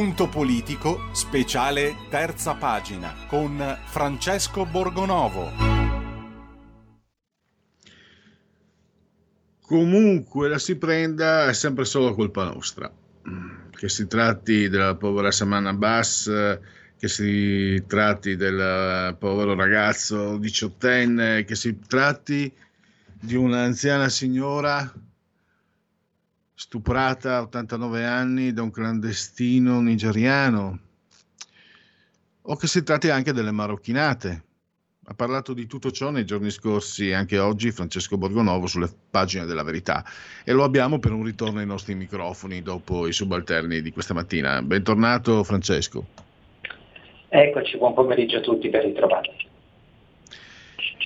Punto politico, speciale terza pagina, con Francesco Borgonovo. Comunque la si prenda è sempre solo colpa nostra. Che si tratti della povera Samana Bass, che si tratti del povero ragazzo diciottenne, che si tratti di un'anziana signora stuprata a 89 anni da un clandestino nigeriano, o che si tratti anche delle marocchinate. Ha parlato di tutto ciò nei giorni scorsi e anche oggi Francesco Borgonovo sulle pagine della verità e lo abbiamo per un ritorno ai nostri microfoni dopo i subalterni di questa mattina. Bentornato Francesco. Eccoci, buon pomeriggio a tutti, ben ritrovati.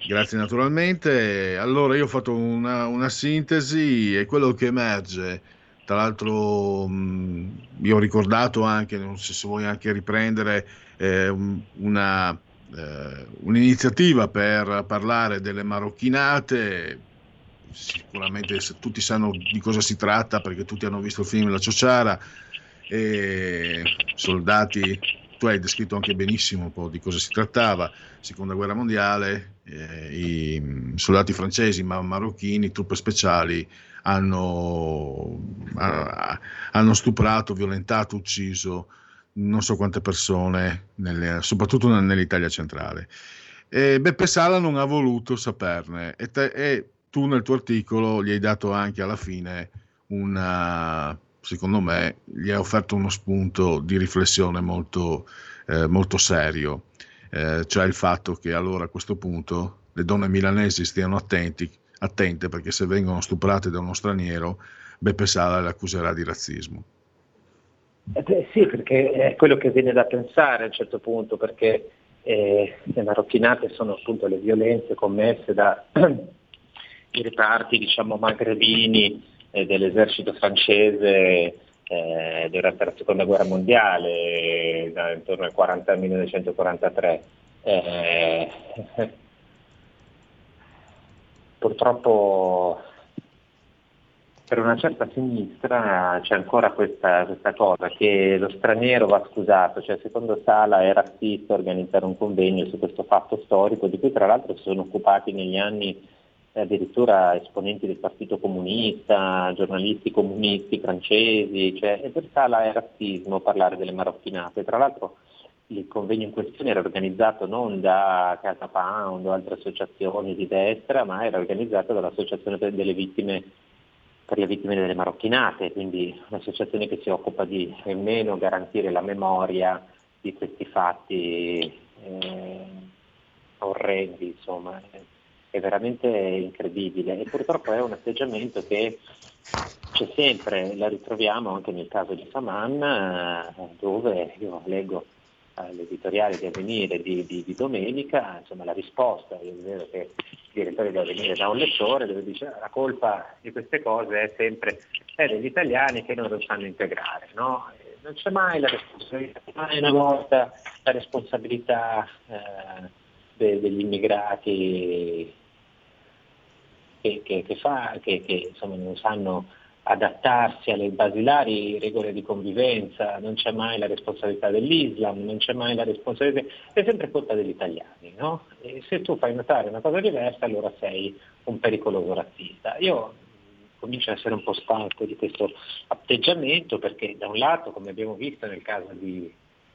Grazie naturalmente. Allora io ho fatto una, una sintesi e quello che emerge, tra l'altro mh, io ho ricordato anche, non so se vuoi anche riprendere, eh, una, eh, un'iniziativa per parlare delle marocchinate, sicuramente tutti sanno di cosa si tratta perché tutti hanno visto il film La Ciociara, e soldati tu hai descritto anche benissimo un po' di cosa si trattava, seconda guerra mondiale, eh, i soldati francesi ma marocchini, truppe speciali, hanno, hanno stuprato, violentato, ucciso non so quante persone, nelle, soprattutto nell'Italia centrale. E Beppe Sala non ha voluto saperne e, te, e tu nel tuo articolo gli hai dato anche alla fine una secondo me, gli ha offerto uno spunto di riflessione molto, eh, molto serio, cioè il fatto che allora a questo punto le donne milanesi stiano attenti, attente perché se vengono stuprate da uno straniero, Beppe Sala le accuserà di razzismo. Eh sì, perché è quello che viene da pensare a un certo punto, perché eh, le marocchinate sono appunto le violenze commesse dai reparti diciamo, magrebini eh, dell'esercito francese eh, durante la seconda guerra mondiale, intorno al 40, 1943. Eh, purtroppo per una certa sinistra c'è ancora questa, questa, cosa che lo straniero va scusato, cioè secondo Sala è razzista organizzare un convegno su questo fatto storico di cui tra l'altro si sono occupati negli anni addirittura esponenti del Partito Comunista, giornalisti comunisti francesi, cioè, e per Sala è razzismo parlare delle marocchinate. Tra l'altro il convegno in questione era organizzato non da Casa Pound o altre associazioni di destra, ma era organizzato dall'Associazione delle vittime per le vittime delle marocchinate, quindi un'associazione che si occupa di nemmeno garantire la memoria di questi fatti eh, orrendi, insomma, è veramente incredibile e purtroppo è un atteggiamento che c'è sempre, la ritroviamo anche nel caso di Saman, eh, dove io leggo all'editoriale di Avvenire di, di, di, domenica, insomma la risposta, è vero che il direttore di Avvenire da un lettore dove dice ah, la colpa di queste cose è sempre è degli italiani che non lo sanno integrare, no? non c'è mai la responsabilità, mai una volta la responsabilità eh, de, degli immigrati che, che, che, fa, che insomma, non sanno adattarsi alle basilari regole di convivenza, non c'è mai la responsabilità dell'Islam, non c'è mai la responsabilità, è sempre colpa degli italiani, no? E se tu fai notare una cosa diversa allora sei un pericoloso razzista. Io comincio ad essere un po' stanco di questo atteggiamento perché da un lato, come abbiamo visto nel caso di,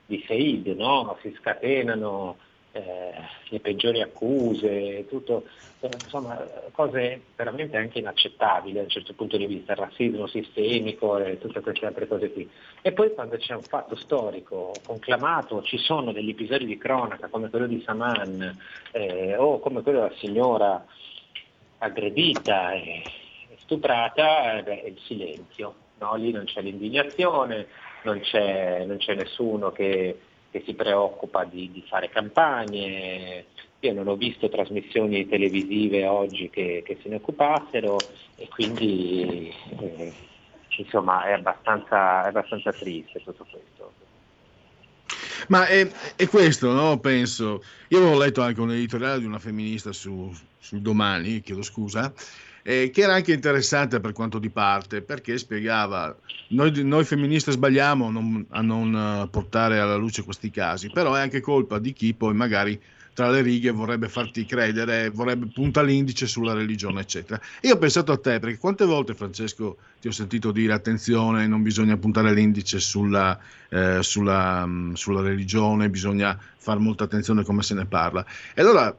di Said, no? si scatenano eh, le peggiori accuse, tutto, eh, insomma cose veramente anche inaccettabili da un certo punto di vista, il razzismo sistemico e tutte queste altre cose qui. E poi quando c'è un fatto storico conclamato, ci sono degli episodi di cronaca come quello di Saman eh, o come quello della signora aggredita e stuprata, eh, beh, è il silenzio, no? lì non c'è l'indignazione, non c'è, non c'è nessuno che che si preoccupa di, di, fare campagne. Io non ho visto trasmissioni televisive oggi che, che se ne occupassero e quindi eh, insomma è abbastanza, è abbastanza, triste tutto questo. Ma è, è questo, no? penso. Io avevo letto anche un editoriale di una femminista su, sul domani, chiedo scusa, eh, che era anche interessante per quanto di parte, perché spiegava, noi, noi femministe sbagliamo non, a non eh, portare alla luce questi casi, però è anche colpa di chi poi magari tra le righe vorrebbe farti credere, vorrebbe punta l'indice sulla religione, eccetera. Io ho pensato a te, perché quante volte, Francesco, ti ho sentito dire attenzione, non bisogna puntare l'indice sulla, eh, sulla, mm, sulla religione, bisogna fare molta attenzione a come se ne parla. E allora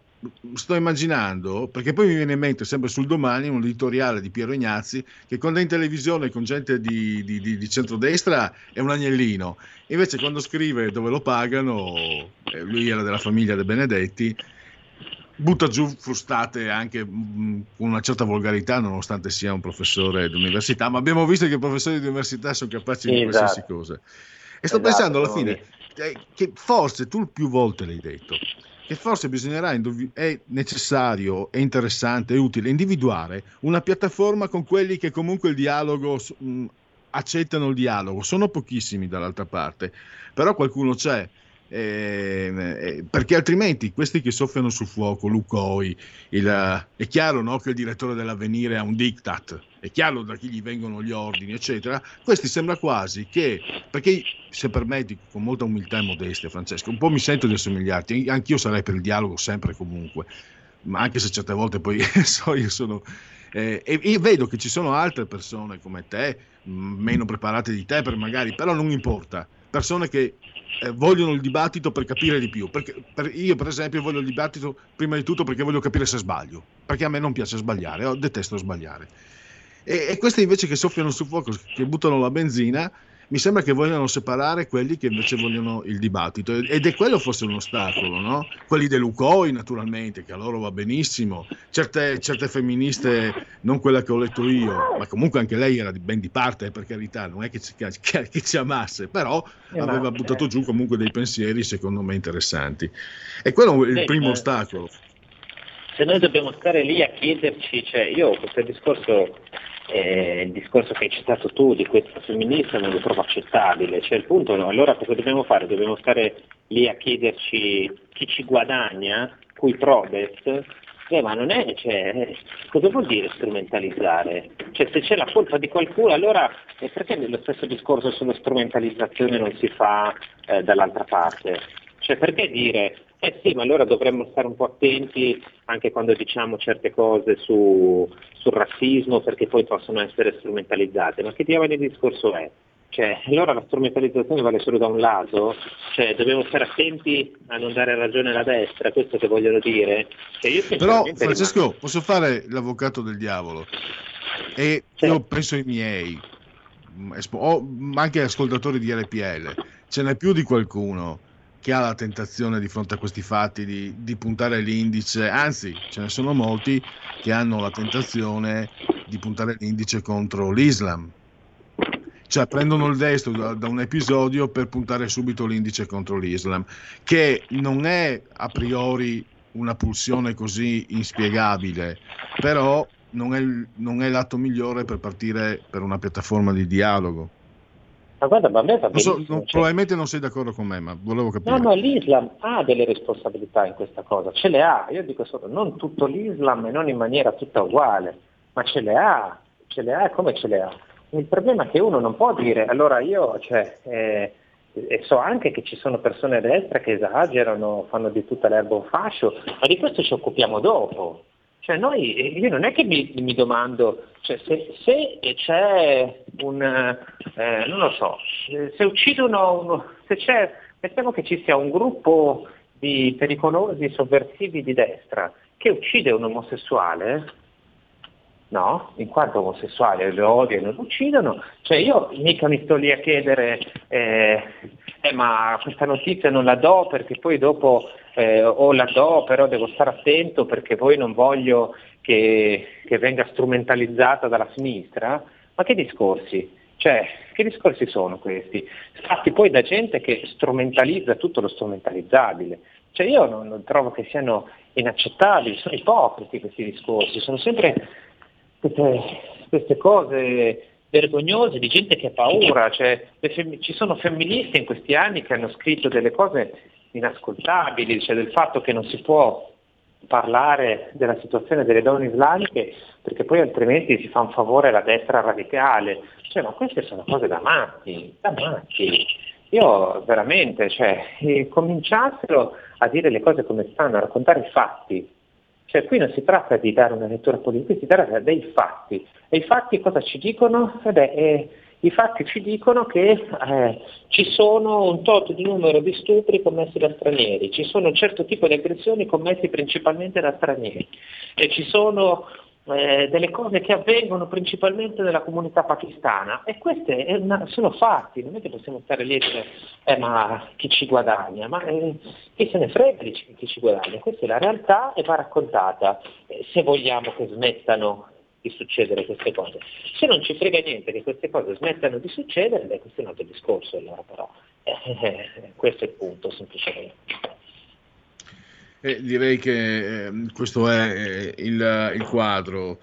sto immaginando, perché poi mi viene in mente sempre sul domani un editoriale di Piero Ignazzi che quando è in televisione con gente di, di, di, di centrodestra è un agnellino, invece quando scrive dove lo pagano, eh, lui era della famiglia De Benedetti, butta giù frustate anche mh, con una certa volgarità nonostante sia un professore di università, ma abbiamo visto che i professori di università sono capaci di esatto. qualsiasi cosa. E sto esatto, pensando alla fine che forse tu più volte l'hai detto, che forse bisognerà, è necessario, è interessante, è utile individuare una piattaforma con quelli che comunque il dialogo mh, accettano il dialogo. Sono pochissimi dall'altra parte, però qualcuno c'è. Eh, eh, perché altrimenti questi che soffiano sul fuoco, Lucoi, il, è chiaro no, che il direttore dell'avvenire ha un diktat, è chiaro da chi gli vengono gli ordini, eccetera. Questi sembra quasi che, perché se permetti, con molta umiltà e modestia, Francesco, un po' mi sento di assomigliarti, anch'io sarei per il dialogo sempre e comunque, ma anche se certe volte poi so, io sono. Eh, e, e, vedo che ci sono altre persone come te, meno preparate di te, per magari, però non importa persone che eh, vogliono il dibattito per capire di più. Perché, per, io, per esempio, voglio il dibattito prima di tutto perché voglio capire se sbaglio. Perché a me non piace sbagliare, io detesto sbagliare. E, e questi invece che soffiano sul fuoco, che buttano la benzina, mi sembra che vogliano separare quelli che invece vogliono il dibattito ed è quello forse un ostacolo, no? Quelli dell'UCOI naturalmente, che a loro va benissimo, certe, certe femministe, non quella che ho letto io, ma comunque anche lei era ben di parte, eh, per carità, non è che ci, che, che ci amasse, però eh, aveva buttato giù comunque dei pensieri secondo me interessanti. E quello è il primo ostacolo se noi dobbiamo stare lì a chiederci, cioè io questo discorso, eh, il discorso che hai citato tu di questa femminista non lo trovo accettabile, cioè il punto no, allora cosa dobbiamo fare? Dobbiamo stare lì a chiederci chi ci guadagna, cui prodest, eh, ma non è, cioè, cosa vuol dire strumentalizzare? Cioè, se c'è la colpa di qualcuno, allora eh, perché lo stesso discorso sulla strumentalizzazione non si fa eh, dall'altra parte? Cioè, perché dire eh sì, ma allora dovremmo stare un po' attenti anche quando diciamo certe cose su, sul razzismo perché poi possono essere strumentalizzate. Ma che diavolo di discorso è? Cioè, allora la strumentalizzazione vale solo da un lato? Cioè, dobbiamo stare attenti a non dare ragione alla destra, questo che vogliono dire? Cioè, io Però Francesco, rimango... posso fare l'avvocato del diavolo? E sì. io penso ai miei, o anche ascoltatori di RPL, ce n'è più di qualcuno che ha la tentazione di fronte a questi fatti di, di, puntare l'indice, anzi ce ne sono molti che hanno la tentazione di puntare l'indice contro l'Islam. Cioè prendono il destro da, da un episodio per puntare subito l'indice contro l'Islam, che non è a priori una pulsione così inspiegabile, però non è, non è l'atto migliore per partire per una piattaforma di dialogo. Ma guarda, ma a me va so, non, cioè... Probabilmente non sei d'accordo con me, ma volevo capire. No, no, l'Islam ha delle responsabilità in questa cosa, ce le ha. Io dico solo, non tutto l'Islam e non in maniera tutta uguale, ma ce le ha, ce le ha e come ce le ha. Il problema è che uno non può dire, allora io, cioè, eh, e so anche che ci sono persone a destra che esagerano, fanno di tutta l'erba un fascio, ma di questo ci occupiamo dopo. Cioè noi, io non è che mi, mi domando, cioè se, se, c'è un, eh, non lo so, se uccidono, uno, se c'è, mettiamo che ci sia un gruppo di pericolosi sovversivi di destra che uccide un omosessuale, no? In quanto omosessuale lo odiano lo uccidono, cioè io mica mi sto lì a chiedere eh, eh, ma questa notizia non la do perché poi dopo eh, o la do però devo stare attento perché poi non voglio che, che venga strumentalizzata dalla sinistra, ma che discorsi? Cioè, che discorsi sono questi? Fatti poi da gente che strumentalizza tutto lo strumentalizzabile. Cioè io non, non trovo che siano inaccettabili, sono ipocriti questi discorsi, sono sempre queste, queste cose vergognose di gente che ha paura, cioè, fem- ci sono femministe in questi anni che hanno scritto delle cose inascoltabili, cioè del fatto che non si può parlare della situazione delle donne islamiche perché poi altrimenti si fa un favore alla destra radicale, cioè, ma queste sono cose da matti, da matti. Io veramente, cioè, eh, cominciassero a dire le cose come stanno, a raccontare i fatti, cioè qui non si tratta di dare una lettura politica, si tratta dei fatti. E i fatti cosa ci dicono? Eh beh, eh, I fatti ci dicono che eh, ci sono un tot di numero di stupri commessi da stranieri, ci sono un certo tipo di aggressioni commessi principalmente da stranieri. E ci sono eh, delle cose che avvengono principalmente nella comunità pakistana. E questi sono fatti, non è che possiamo stare lì e dire eh, ma chi ci guadagna, ma eh, chi se ne frega di chi ci guadagna, questa è la realtà e va raccontata. Eh, se vogliamo che smettano di succedere queste cose. Se non ci frega niente che queste cose smettano di succedere, beh, questo è un altro discorso allora però. Eh, questo è il punto semplicemente. Eh, direi che eh, questo è eh, il, il, quadro.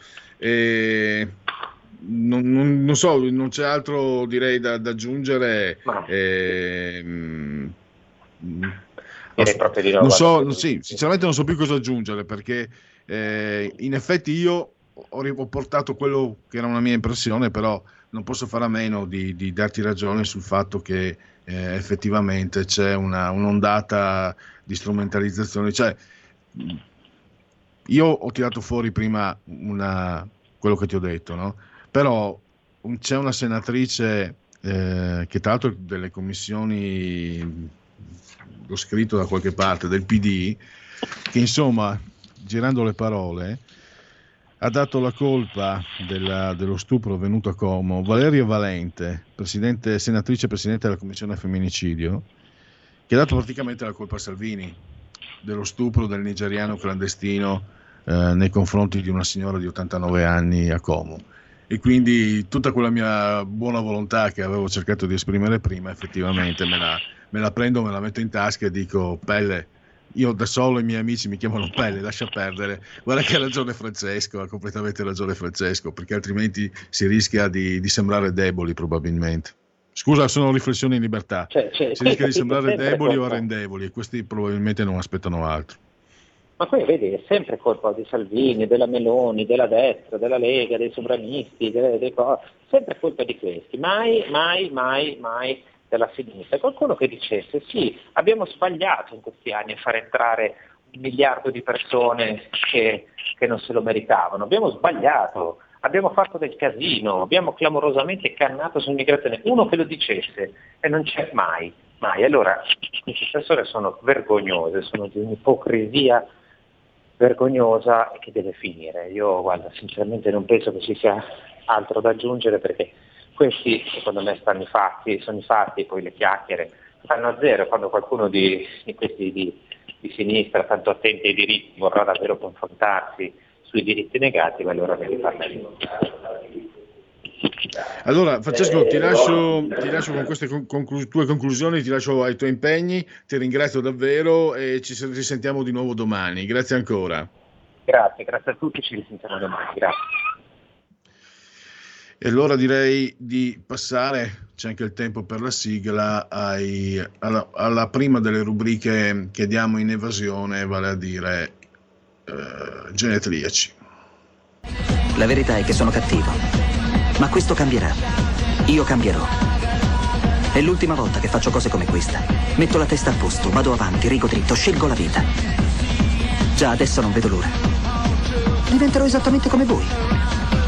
Non, non, non, so, non c'è altro direi da, da aggiungere. Ehm, direi proprio di no. Non so, sì, sinceramente non so più cosa aggiungere perché eh, in effetti io ho, portato quello che era una mia impressione, però non posso fare a meno di, di darti ragione sul fatto che eh, effettivamente c'è una, un'ondata di strumentalizzazione. Cioè, io ho tirato fuori prima una, quello che ti ho detto, no? però un, c'è una senatrice eh, che tra l'altro delle commissioni, l'ho scritto da qualche parte, del PD, che insomma, girando le parole, ha dato la colpa della, dello stupro avvenuto a Como Valerio Valente, presidente, senatrice presidente della Commissione Femminicidio, che ha dato praticamente la colpa a Salvini dello stupro del nigeriano clandestino eh, nei confronti di una signora di 89 anni a Como. E quindi tutta quella mia buona volontà che avevo cercato di esprimere prima, effettivamente me la, me la prendo, me la metto in tasca e dico, pelle, io da solo i miei amici mi chiamano Pelle, lascia perdere. Guarda che ha ragione Francesco, ha completamente ragione Francesco, perché altrimenti si rischia di, di sembrare deboli probabilmente. Scusa, sono riflessioni in libertà. Cioè, cioè, si rischia di sembrare deboli colpa. o arrendevoli e questi probabilmente non aspettano altro. Ma poi vedi, è sempre colpa di Salvini, della Meloni, della destra, della Lega, dei sovranisti, delle, dei co- sempre colpa di questi. Mai, mai, mai, mai della sinistra. Qualcuno che dicesse sì, abbiamo sbagliato in questi anni a far entrare un miliardo di persone che, che non se lo meritavano, abbiamo sbagliato, abbiamo fatto del casino, abbiamo clamorosamente cannato sull'immigrazione. Uno che lo dicesse e non c'è mai, mai. Allora, queste persone sono vergognose, sono di un'ipocrisia vergognosa che deve finire. Io guarda, sinceramente non penso che ci sia altro da aggiungere perché questi secondo me stanno i fatti, sono i fatti, poi le chiacchiere stanno a zero quando qualcuno di, di questi di, di, sinistra, tanto attenti ai diritti, vorrà davvero confrontarsi sui diritti negati, ma allora ne riparleremo. Allora, Francesco, ti lascio, ti lascio con queste conclu- tue conclusioni, ti lascio ai tuoi impegni, ti ringrazio davvero e ci risentiamo di nuovo domani. Grazie ancora. Grazie, grazie a tutti, ci risentiamo domani. Grazie. E allora direi di passare, c'è anche il tempo per la sigla, ai, alla, alla, prima delle rubriche che diamo in evasione, vale a dire eh, genetriaci. La verità è che sono cattivo, ma questo cambierà. Io cambierò. È l'ultima volta che faccio cose come questa. Metto la testa a posto, vado avanti, rigo dritto, scelgo la vita. Già adesso non vedo l'ora. Diventerò esattamente come voi.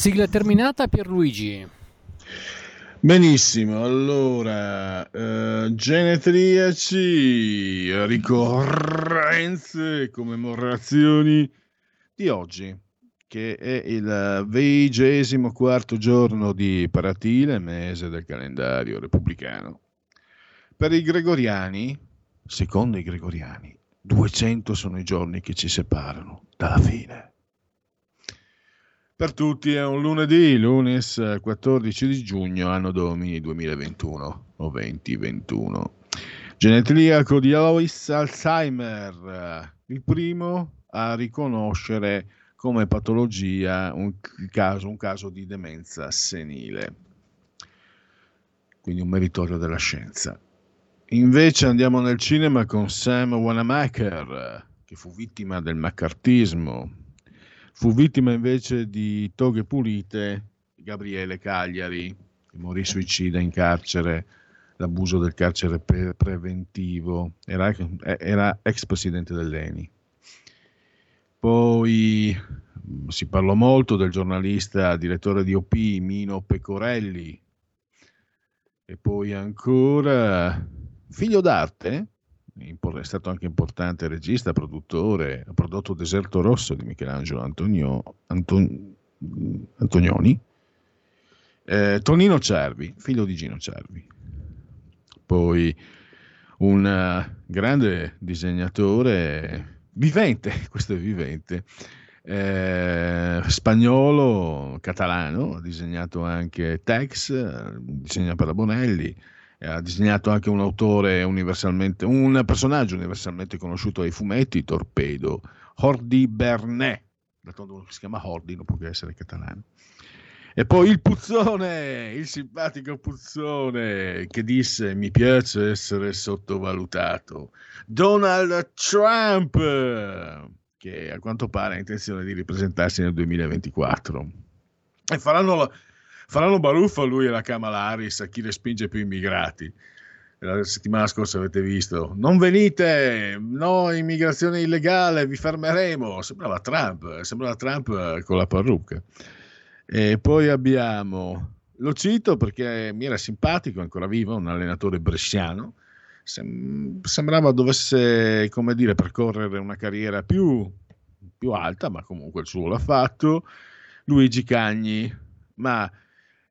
Sigla terminata Pierluigi. Benissimo, allora, eh, genetriaci, ricorrenze commemorazioni di oggi, che è il vigesimo quarto giorno di Paratile, mese del calendario repubblicano. Per i gregoriani, secondo i gregoriani, 200 sono i giorni che ci separano dalla fine. Per tutti è un lunedì, lunes 14 di giugno, anno domini 2021 o 2021. Genetliaco di Alois Alzheimer, il primo a riconoscere come patologia un caso, un caso di demenza senile. Quindi un meritorio della scienza. Invece andiamo nel cinema con Sam Wanamaker, che fu vittima del maccartismo, Fu vittima invece di toghe pulite Gabriele Cagliari, che morì suicida in carcere, l'abuso del carcere pre- preventivo, era, era, ex presidente dell'ENI. Poi si parlò molto del giornalista direttore di OP Mino Pecorelli e poi ancora figlio d'arte, è stato anche importante regista, produttore, ha prodotto Deserto Rosso di Michelangelo Antonio, Anton, Antonioni, eh, Tonino Cervi, figlio di Gino Cervi, poi un uh, grande disegnatore vivente, questo è vivente, eh, spagnolo, catalano, ha disegnato anche Tex, disegna per la Bonelli, ha disegnato anche un autore universalmente, un personaggio universalmente conosciuto ai fumetti, Torpedo, Hordi Bernet, d'altronde si chiama Hordi, non può che essere catalano. E poi il puzzone, il simpatico puzzone che disse mi piace essere sottovalutato. Donald Trump, che a quanto pare ha intenzione di ripresentarsi nel 2024. E faranno, faranno baruffa lui e la Kamala Harris a chi respinge più immigrati. La settimana scorsa avete visto, non venite, no immigrazione illegale, vi fermeremo. Sembrava Trump, sembrava Trump con la parrucca. E poi abbiamo, lo cito perché mi era simpatico, ancora vivo, un allenatore bresciano, Sem- sembrava dovesse, come dire, percorrere una carriera più, più alta, ma comunque il suo l'ha fatto, Luigi Cagni, ma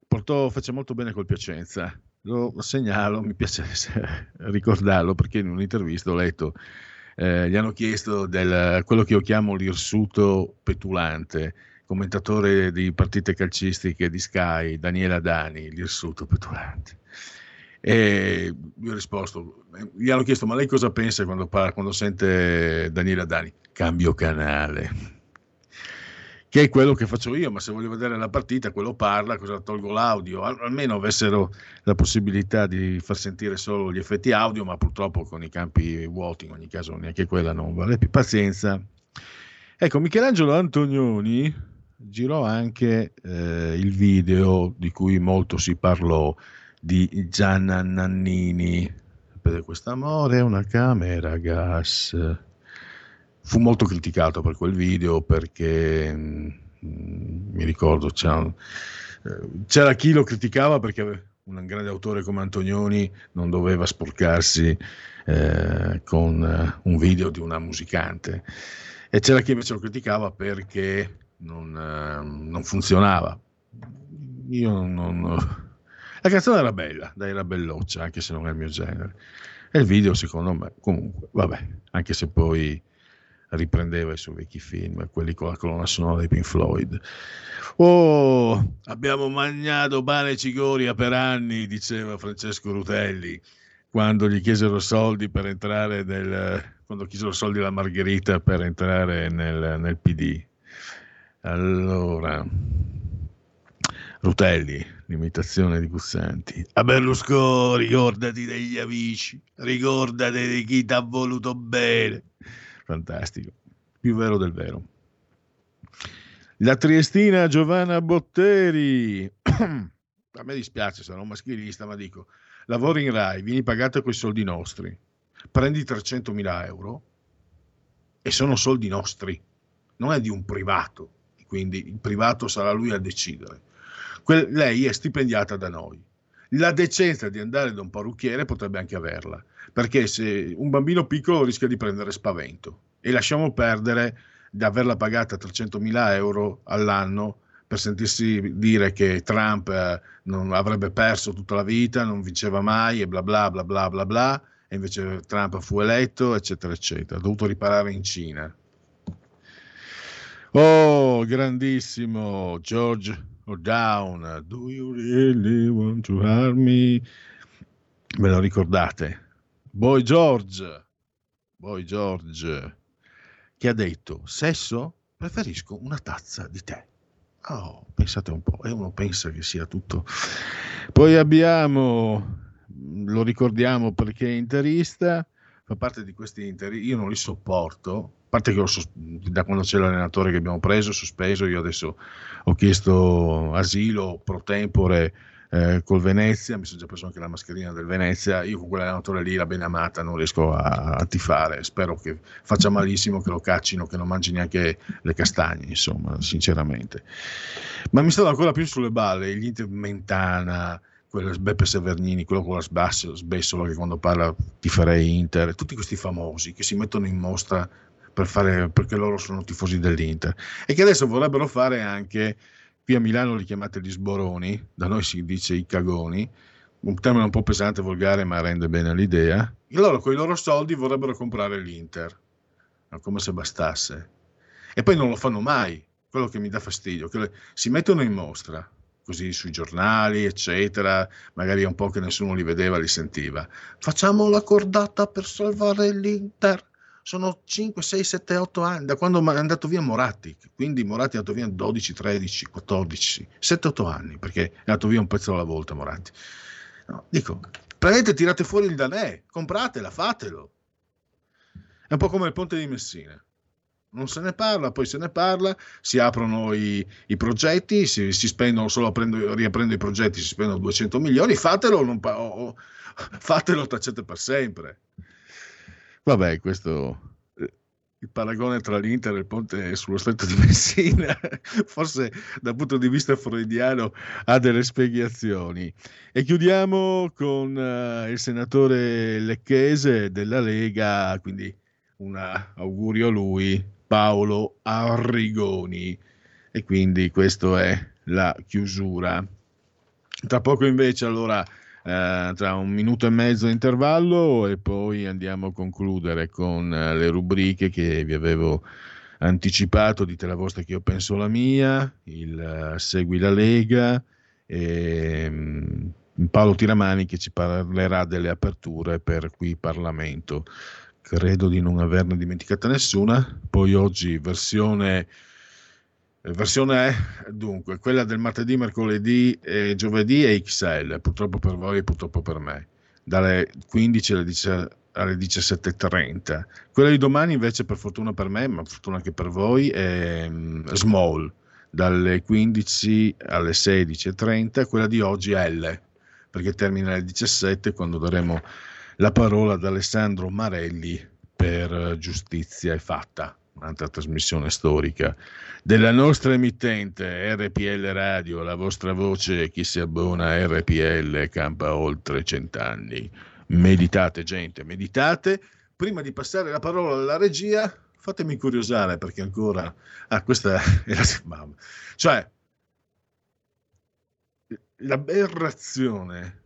portò, fece molto bene col Piacenza, lo, lo segnalo, mi piace ricordarlo perché in un'intervista ho letto, eh, gli hanno chiesto del, quello che io chiamo l'irsuto petulante, commentatore di partite calcistiche di Sky, Daniela Dani, l'irsuto petulante. E gli ho risposto, gli hanno chiesto, ma lei cosa pensa quando, parla, quando sente Daniela Dani? Cambio canale. Che è quello che faccio io, ma se voglio vedere la partita, quello parla, cosa tolgo l'audio? Almeno avessero la possibilità di far sentire solo gli effetti audio, ma purtroppo con i campi vuoti, in ogni caso neanche quella non vale più. Pazienza. Ecco, Michelangelo Antonioni, girò anche eh, il video di cui molto si parlò di Gianna Nannini per quest'amore una camera gas fu molto criticato per quel video perché mh, mm, mi ricordo c'era, eh, c'era, chi lo criticava perché un grande autore come Antonioni non doveva sporcarsi eh, con eh, un video di una musicante e c'era chi invece lo criticava perché non, eh, non funzionava. Io non... La canzone era bella, dai, era belloccia, anche se non è il mio genere. E il video, secondo me, comunque, vabbè, anche se poi riprendeva i suoi vecchi film, quelli con la colonna sonora dei Pink Floyd. Oh, abbiamo mangiato pane e cicoria per anni, diceva Francesco Rutelli, quando gli chiesero soldi per entrare nel, quando chiesero soldi alla Margherita per entrare nel, nel PD. Allora, Rutelli, l'imitazione di Gussanti. A Berlusconi, ricordati degli amici, ricordati di chi ti ha voluto bene. Fantastico, più vero del vero. La triestina Giovanna Botteri. A me dispiace, un maschilista, ma dico, lavori in Rai, vieni pagato con i soldi nostri, prendi 300.000 euro e sono soldi nostri, non è di un privato quindi il privato sarà lui a decidere. Que- lei è stipendiata da noi. La decenza di andare da un parrucchiere potrebbe anche averla, perché se un bambino piccolo rischia di prendere spavento e lasciamo perdere di averla pagata 300.000 euro all'anno per sentirsi dire che Trump eh, non avrebbe perso tutta la vita, non vinceva mai e bla bla bla bla bla bla, e invece Trump fu eletto, eccetera, eccetera. Ha dovuto riparare in Cina. Oh, grandissimo George O'Down, Do you really want to harm me? Ve lo ricordate? Boy George, Boy George, che ha detto, sesso? Preferisco una tazza di tè. Oh, pensate un po', e uno pensa che sia tutto. Poi abbiamo, lo ricordiamo perché è interista, fa parte di questi interi, io non li sopporto, a parte che sos- da quando c'è l'allenatore che abbiamo preso, sospeso, io adesso ho chiesto asilo pro tempore eh, col Venezia, mi sono già preso anche la mascherina del Venezia, io con quell'allenatore lì, la bene amata, non riesco a, a tifare, spero che faccia malissimo, che lo caccino, che non mangi neanche le castagne, insomma, sinceramente. Ma mi stavo ancora più sulle balle, gli Inter Mentana, quello Beppe Severnini, quello con la sbessola che quando parla ti farei Inter, tutti questi famosi che si mettono in mostra per fare, perché loro sono tifosi dell'Inter e che adesso vorrebbero fare anche, qui a Milano li chiamate gli sboroni, da noi si dice i cagoni, un termine un po' pesante, volgare, ma rende bene l'idea. E loro con i loro soldi vorrebbero comprare l'Inter, come se bastasse. E poi non lo fanno mai, quello che mi dà fastidio, che si mettono in mostra, così sui giornali, eccetera, magari un po' che nessuno li vedeva, li sentiva. Facciamo la cordata per salvare l'Inter sono 5, 6, 7, 8 anni da quando è andato via Moratti, quindi Moratti è andato via 12, 13, 14, 7, 8 anni, perché è andato via un pezzo alla volta Moratti. No, dico, prendete, tirate fuori il danè, compratela, fatelo. È un po' come il ponte di Messina. Non se ne parla, poi se ne parla, si aprono i, i progetti, si, si, spendono solo aprendo, riaprendo i progetti, si spendono 200 milioni, fatelo, non, oh, fatelo, tacete per sempre. Vabbè, questo eh, il paragone tra l'Inter e il ponte sullo stretto di Messina, forse dal punto di vista freudiano ha delle spiegazioni. E chiudiamo con uh, il senatore Lecchese della Lega, quindi un augurio a lui, Paolo Arrigoni. E quindi questa è la chiusura. Tra poco invece allora eh, tra un minuto e mezzo di intervallo e poi andiamo a concludere con eh, le rubriche che vi avevo anticipato, dite la vostra che io penso la mia, il uh, Segui la Lega e um, Paolo Tiramani che ci parlerà delle aperture per qui Parlamento. Credo di non averne dimenticata nessuna. Poi oggi versione versione è dunque quella del martedì, mercoledì e giovedì è XL, purtroppo per voi e purtroppo per me, dalle 15 alle, 10, alle 17.30. Quella di domani invece per fortuna per me, ma fortuna anche per voi, è um, small, dalle 15 alle 16.30, quella di oggi è L, perché termina alle 17 quando daremo la parola ad Alessandro Marelli per giustizia e fatta un'altra trasmissione storica della nostra emittente RPL Radio, la vostra voce, chi si abbona a RPL campa oltre cent'anni. Meditate gente, meditate. Prima di passare la parola alla regia, fatemi curiosare perché ancora... Ah, questa è la... Cioè, l'aberrazione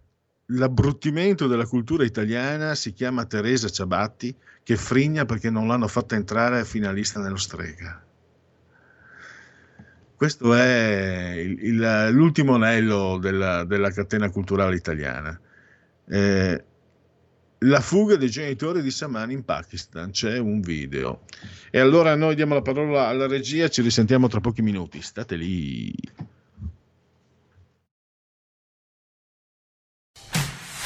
l'abbruttimento della cultura italiana si chiama Teresa Ciabatti che frigna perché non l'hanno fatta entrare finalista nello strega. Questo è il, il, l'ultimo anello della, della, catena culturale italiana. Eh, la fuga dei genitori di Saman in Pakistan, c'è un video. E allora noi diamo la parola alla regia, ci risentiamo tra pochi minuti. State lì.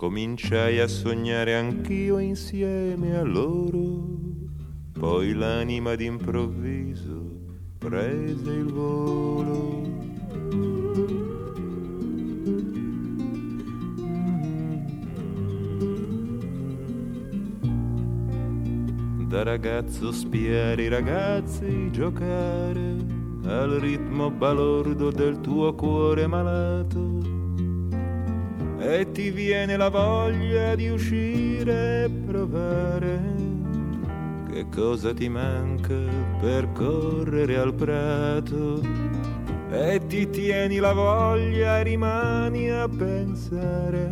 Cominciai a sognare anch'io insieme a loro, poi l'anima d'improvviso prese il volo. Da ragazzo spiare i ragazzi giocare al ritmo balordo del tuo cuore malato e ti viene la voglia di uscire e provare. Che cosa ti manca per correre al prato? E ti tieni la voglia e rimani a pensare.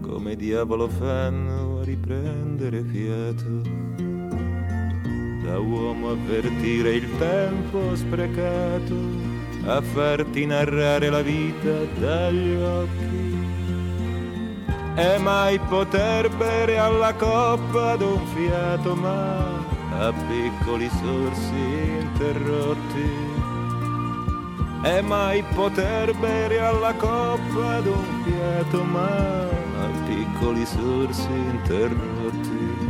Come diavolo fanno a riprendere fiato? Da uomo avvertire il tempo sprecato a farti narrare la vita dagli occhi e mai poter bere alla coppa d'un fiato ma a piccoli sorsi interrotti. E mai poter bere alla coppa d'un fiato ma a piccoli sorsi interrotti.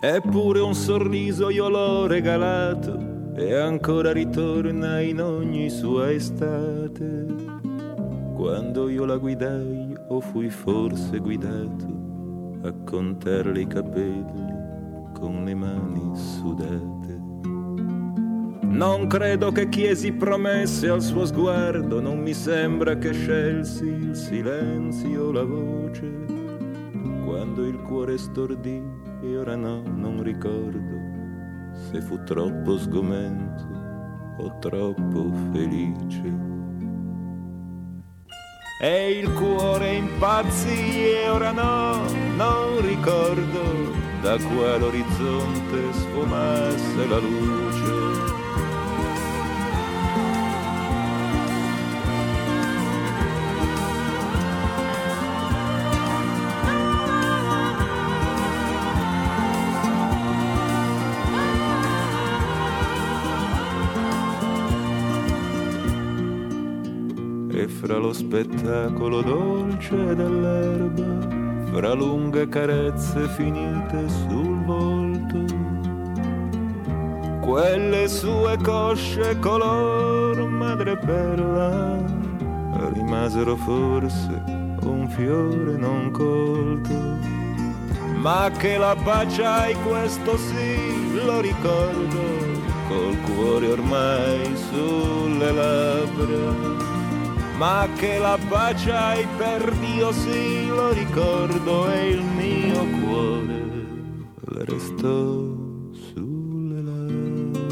Eppure un sorriso io l'ho regalato e ancora ritorna in ogni sua estate. Quando io la guidai o fui forse guidato a contarle i capelli con le mani sudate. Non credo che chiesi promesse al suo sguardo, non mi sembra che scelsi il silenzio la voce. Quando il cuore stordì e ora no, non ricordo, se fu troppo sgomento o troppo felice. E il cuore impazzì e ora no, non ricordo da quale orizzonte sfumasse la luce. Fra lo spettacolo dolce dell'erba, fra lunghe carezze finite sul volto, quelle sue cosce color madreperla rimasero forse un fiore non colto. Ma che la baciai questo sì, lo ricordo, col cuore ormai sulle labbra ma che la baciai per Dio sì lo ricordo e il mio cuore le restò sulle labbra.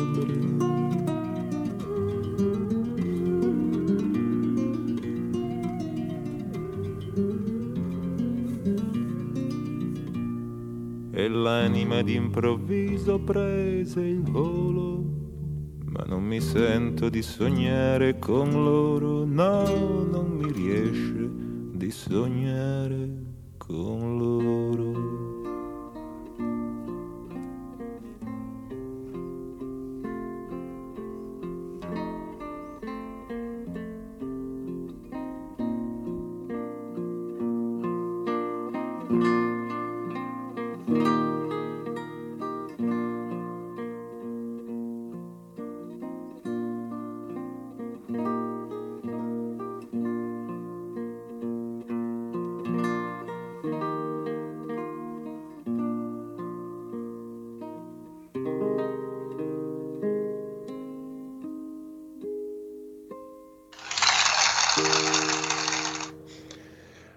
E l'anima d'improvviso prese il volo ma non mi sento di sognare con loro, no, non mi riesce di sognare con loro.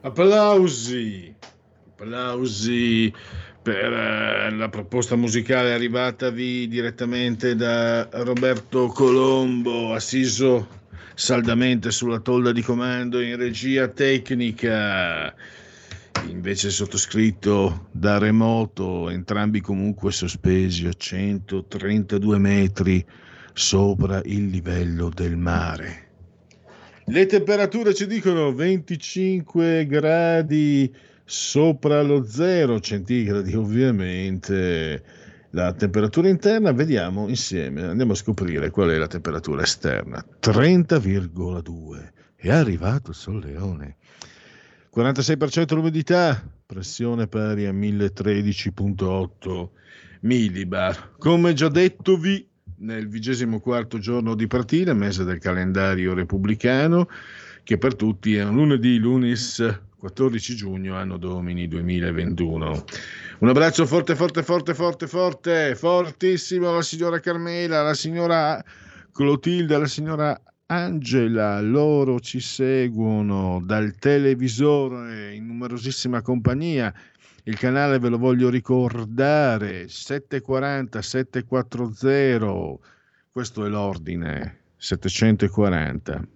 Applausi, applausi per eh, la proposta musicale arrivatavi direttamente da Roberto Colombo, assiso saldamente sulla tolda di comando in regia tecnica. Invece sottoscritto da remoto, entrambi comunque sospesi a 132 metri sopra il livello del mare. Le temperature ci dicono 25 gradi sopra lo zero centigradi, ovviamente. La temperatura interna, vediamo insieme, andiamo a scoprire qual è la temperatura esterna. 30,2. È arrivato il solleone. 46% l'umidità, pressione pari a 1013,8 millibar. Come già detto vi nel vigesimo quarto giorno di partita, mese del calendario repubblicano, che per tutti è un lunedì, lunis 14 giugno, anno domini 2021. Un abbraccio forte, forte, forte, forte, forte, fortissimo alla signora Carmela, alla signora Clotilde, alla signora Angela, loro ci seguono dal televisore in numerosissima compagnia il canale ve lo voglio ricordare, 740 740, questo è l'ordine, 740.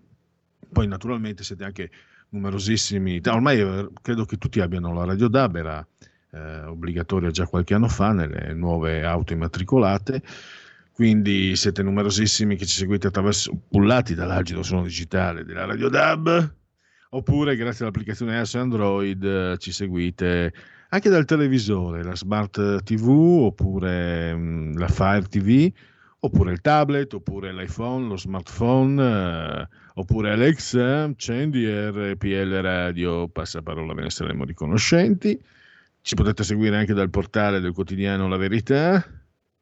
Poi naturalmente siete anche numerosissimi, ormai eh, credo che tutti abbiano la radio DAB, era eh, obbligatoria già qualche anno fa nelle nuove auto immatricolate, quindi siete numerosissimi che ci seguite attraverso, pullati dall'agito suono digitale della radio DAB, oppure grazie all'applicazione iOS Android eh, ci seguite anche dal televisore, la Smart TV oppure mm, la Fire TV oppure il tablet, oppure l'iPhone, lo smartphone, eh, oppure Alexa, accendi RPL Radio, passaparola, ve ne saremo riconoscenti. Ci potete seguire anche dal portale del quotidiano La Verità,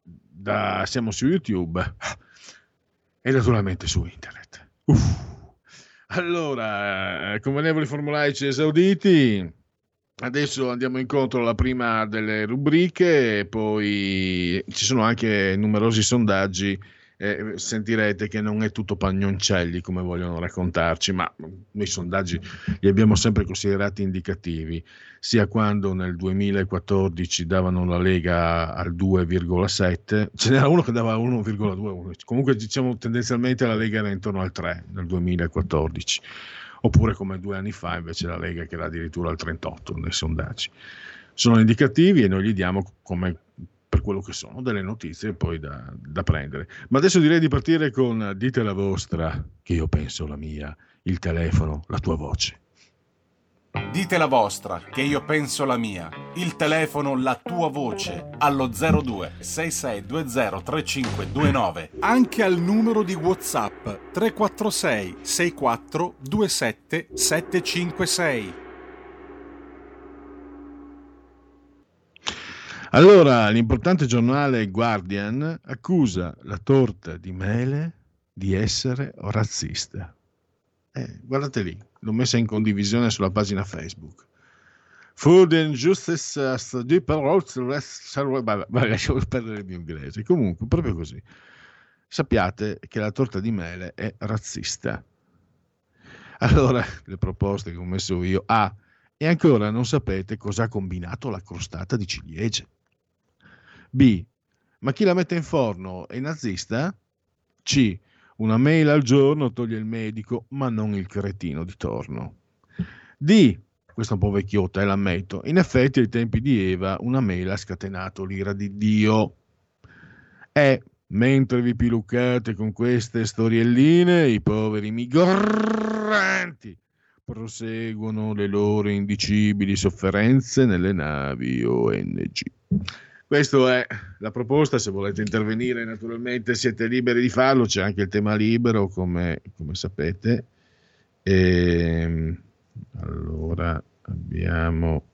da, siamo su YouTube e naturalmente su internet. Uff. Allora, convenevoli formulaici esauditi, Adesso andiamo incontro alla prima delle rubriche e poi ci sono anche numerosi sondaggi eh, sentirete che non è tutto pagnoncelli come vogliono raccontarci, ma noi sondaggi li abbiamo sempre considerati indicativi, sia quando nel 2014 davano la Lega al 2,7, ce n'era uno che dava 1,2, comunque diciamo tendenzialmente la Lega era intorno al 3 nel 2014, oppure come due anni fa invece la Lega che era addirittura al 38 nei sondaggi. Sono indicativi e noi li diamo come per quello che sono, delle notizie poi da, da, prendere. Ma adesso direi di partire con dite la vostra, che io penso la mia, il telefono, la tua voce. Dite la vostra, che io penso la mia, il telefono, la tua voce, allo 02 6620 3529, anche al numero di WhatsApp 346 64 27 756. Allora, l'importante giornale Guardian accusa la torta di mele di essere razzista. Eh, guardate lì, l'ho messa in condivisione sulla pagina Facebook. Food and Justice Study per lasciamo perdere il mio inglese. Comunque, proprio così. Sappiate che la torta di mele è razzista. Allora, le proposte che ho messo io. A. E ancora non sapete cosa ha combinato la crostata di ciliegie. B. Ma chi la mette in forno è nazista? C. Una mail al giorno toglie il medico, ma non il cretino di torno. D. Questa è un po' vecchiotta, e l'ammetto. In effetti, ai tempi di Eva, una mail ha scatenato l'ira di Dio. E. Mentre vi piluccate con queste storielline, i poveri migranti proseguono le loro indicibili sofferenze nelle navi ONG. Questa è la proposta, se volete intervenire naturalmente siete liberi di farlo, c'è anche il tema libero come, come sapete. E, ehm, allora abbiamo...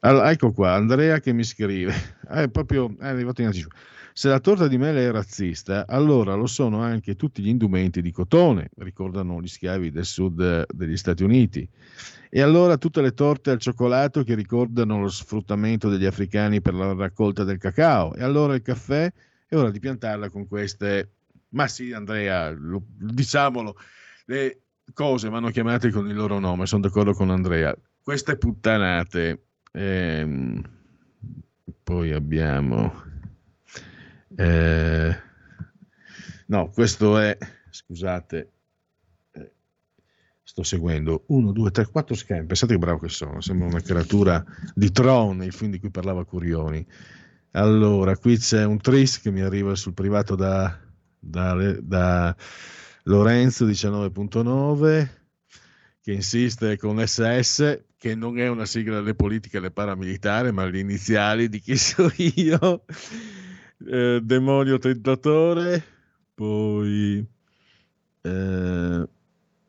Allora, ecco qua, Andrea che mi scrive, è proprio è arrivato in anticipo. Se la torta di mele è razzista, allora lo sono anche tutti gli indumenti di cotone, ricordano gli schiavi del sud degli Stati Uniti. E allora tutte le torte al cioccolato che ricordano lo sfruttamento degli africani per la raccolta del cacao. E allora il caffè è ora di piantarla con queste... Ma sì, Andrea, lo, diciamolo, le cose vanno chiamate con il loro nome, sono d'accordo con Andrea. Queste puttanate. Ehm, poi abbiamo... Eh, no, questo è... Scusate, sto seguendo 1, 2, 3, 4 schermi. Pensate che bravo che sono, sembra una creatura di Tron, il film di cui parlava Curioni. Allora, qui c'è un tris che mi arriva sul privato da, da, da Lorenzo 19.9 che insiste con SS, che non è una sigla delle politiche delle paramilitari, ma le iniziali di chi so io, eh, Demonio Tentatore, poi eh,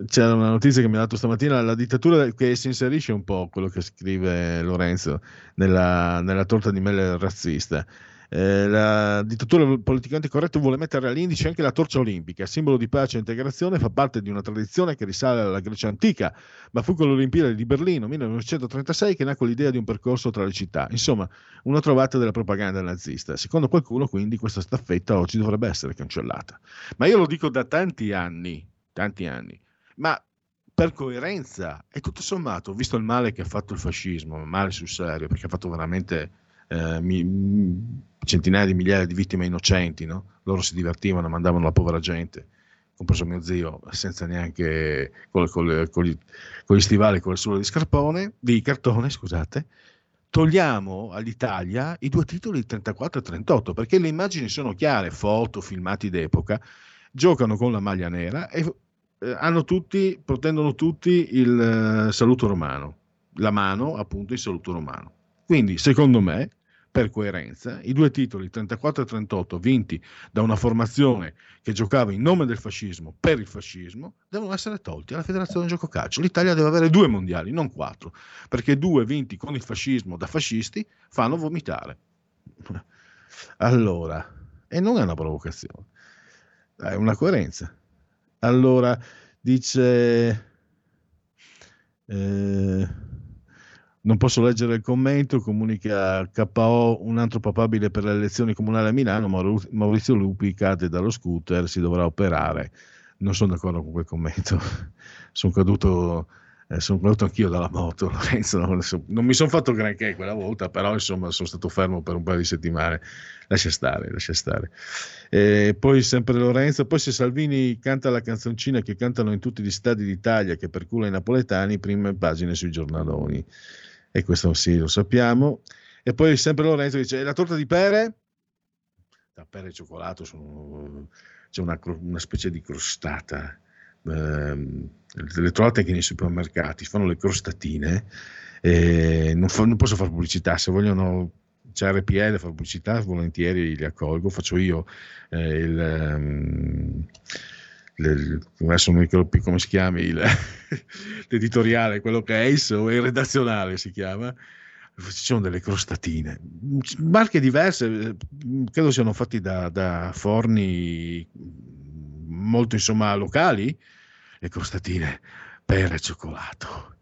c'era una notizia che mi ha dato stamattina, la dittatura che si inserisce un po' quello che scrive Lorenzo nella, nella torta di mele razzista. Eh, la dittatura politicamente corretta vuole mettere all'indice anche la torcia olimpica, simbolo di pace e integrazione, fa parte di una tradizione che risale alla Grecia antica, ma fu con le Olimpiadi di Berlino 1936 che nacque l'idea di un percorso tra le città, insomma una trovata della propaganda nazista. Secondo qualcuno quindi questa staffetta oggi dovrebbe essere cancellata. Ma io lo dico da tanti anni, tanti anni ma per coerenza e tutto sommato, visto il male che ha fatto il fascismo, male sul serio, perché ha fatto veramente eh, mi, centinaia di migliaia di vittime innocenti, no? loro si divertivano, mandavano la povera gente, compreso mio zio, senza neanche con, con, con, gli, con gli stivali, con le sole di scarpone, di cartone, scusate, togliamo all'Italia i due titoli 34 e 38, perché le immagini sono chiare, foto, filmati d'epoca, giocano con la maglia nera e eh, hanno tutti, protendono tutti il eh, saluto romano, la mano appunto il saluto romano. Quindi secondo me, per coerenza, i due titoli 34 e 38 vinti da una formazione che giocava in nome del fascismo per il fascismo devono essere tolti alla Federazione Gioco Calcio. L'Italia deve avere due mondiali, non quattro, perché due vinti con il fascismo da fascisti fanno vomitare. Allora, e non è una provocazione, è una coerenza. Allora, dice... Eh, Non posso leggere il commento, comunica KO un altro papabile per le elezioni comunali a Milano, Maurizio Lupi cade dallo scooter, si dovrà operare. Non sono d'accordo con quel commento, sono caduto eh, sono caduto anch'io dalla moto, Lorenzo, non, non mi sono fatto granché quella volta, però insomma sono stato fermo per un paio di settimane, lascia stare, lascia stare. E poi sempre Lorenzo, poi se Salvini canta la canzoncina che cantano in tutti gli stadi d'Italia che percula i napoletani, prime pagine sui giornaloni. E questo sì, lo sappiamo. E poi sempre Lorenzo dice, la torta di pere? Da pere e cioccolato sono, c'è una, una specie di crostata ehm, le trovate anche nei supermercati, fanno le crostatine, eh, non, fa, non, posso fare pubblicità, se vogliono c'è RPL fare pubblicità, volentieri li accolgo, faccio io eh, il... Um, adesso non ricordo come si chiama il, l'editoriale, quello che è esso, il redazionale si chiama, ci sono delle crostatine, marche diverse, credo siano fatti da, da forni molto insomma locali, le crostatine pera e cioccolato.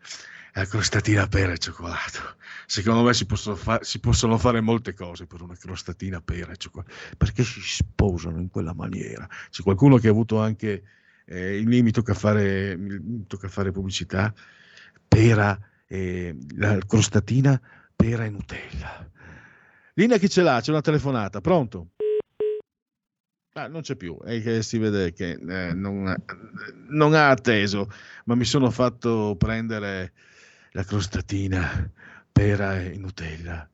La crostatina pera e cioccolato. Secondo me si possono, fa- si possono, fare molte cose per una crostatina pera e cioccolato. Perché si sposano in quella maniera? C'è qualcuno che ha avuto anche. Eh, lì mi tocca, fare, fare pubblicità. Pera, eh, la crostatina pera e Nutella. Linea chi ce l'ha? C'è una telefonata. Pronto? Ah, non c'è più, è che si vede che eh, non, non, ha atteso, ma mi sono fatto prendere la crostatina, pera e Nutella.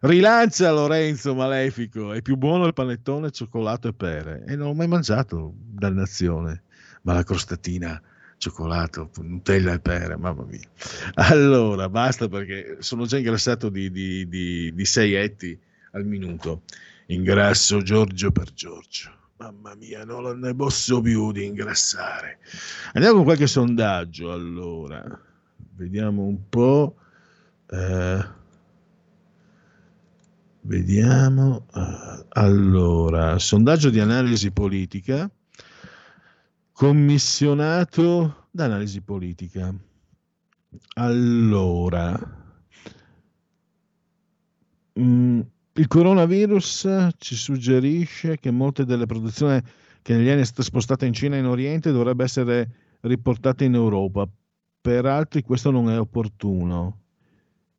Rilancia Lorenzo Malefico, è più buono il panettone, cioccolato e pere. E non l'ho mai mangiato, dannazione, ma la crostatina, cioccolato, Nutella e pere, mamma mia. Allora, basta perché sono già ingrassato di, di, di, di sei etti al minuto. Ingrasso Giorgio per Giorgio. Mamma mia, non ne posso più di ingrassare. Andiamo con qualche sondaggio allora. Vediamo un po'. Eh, vediamo. Eh, allora, sondaggio di analisi politica. Commissionato d'analisi politica. Allora. Mm, il coronavirus ci suggerisce che molte delle produzioni che negli anni è stata spostata in Cina e in Oriente dovrebbe essere riportate in Europa. Per altri questo non è opportuno.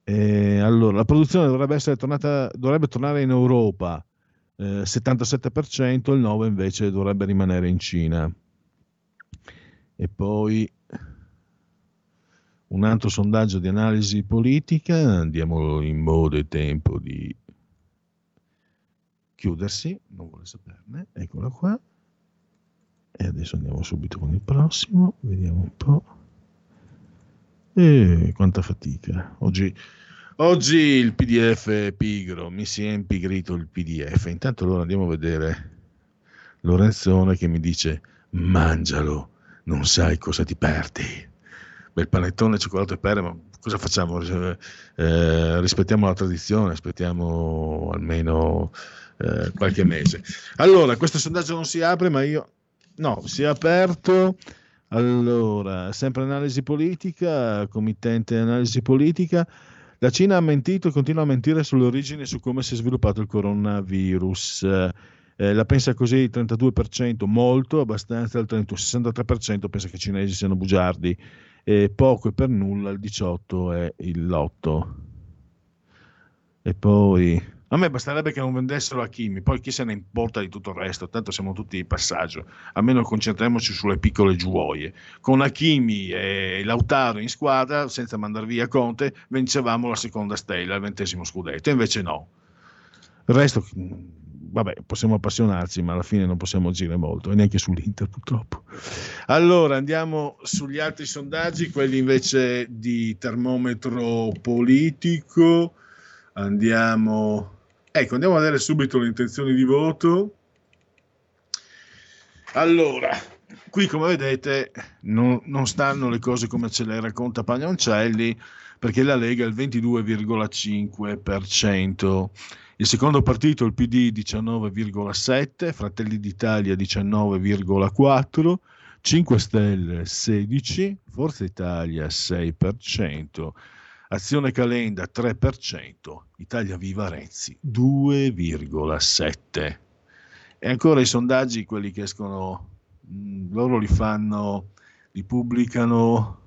E allora, la produzione dovrebbe, tornata, dovrebbe tornare in Europa, eh, 77%, il 9% invece dovrebbe rimanere in Cina. E poi un altro sondaggio di analisi politica, andiamo in modo e tempo di chiudersi, non vuole saperne, eccola qua. E adesso andiamo subito con il prossimo, vediamo un po'. E quanta fatica. Oggi, oggi il PDF è pigro, mi si è impigrito il PDF. Intanto allora andiamo a vedere Lorenzone che mi dice mangialo, non sai cosa ti perdi. Bel panettone, cioccolato e pere, ma cosa facciamo? Eh, rispettiamo la tradizione, aspettiamo almeno eh, qualche mese. Allora, questo sondaggio non si apre, ma io... No, si è aperto. Allora, sempre analisi politica, committente analisi politica. La Cina ha mentito e continua a mentire sulle origini e su come si è sviluppato il coronavirus. Eh, la pensa così il 32%, molto, abbastanza, il 30, 63% pensa che i cinesi siano bugiardi, e poco e per nulla il 18% è il lotto. E poi a me basterebbe che non vendessero a Kimi, poi chi se ne importa di tutto il resto, tanto siamo tutti in passaggio, almeno concentriamoci sulle piccole gioie. Con Hakimi e Lautaro in squadra, senza mandare via Conte, vincevamo la seconda stella, il ventesimo scudetto, invece no. Il resto, vabbè, possiamo appassionarci, ma alla fine non possiamo agire molto, e neanche sull'Inter purtroppo. Allora, andiamo sugli altri sondaggi, quelli invece di termometro politico. Andiamo Ecco, andiamo a vedere subito le intenzioni di voto. Allora, qui come vedete non, non stanno le cose come ce le racconta Pagnoncelli perché la Lega è il 22,5%. Il secondo partito, il PD, 19,7%, Fratelli d'Italia 19,4%, 5 Stelle 16%, Forza Italia 6%, Azione Calenda 3%, Italia Viva Renzi 2,7%. E ancora i sondaggi, quelli che escono, mh, loro li fanno, li pubblicano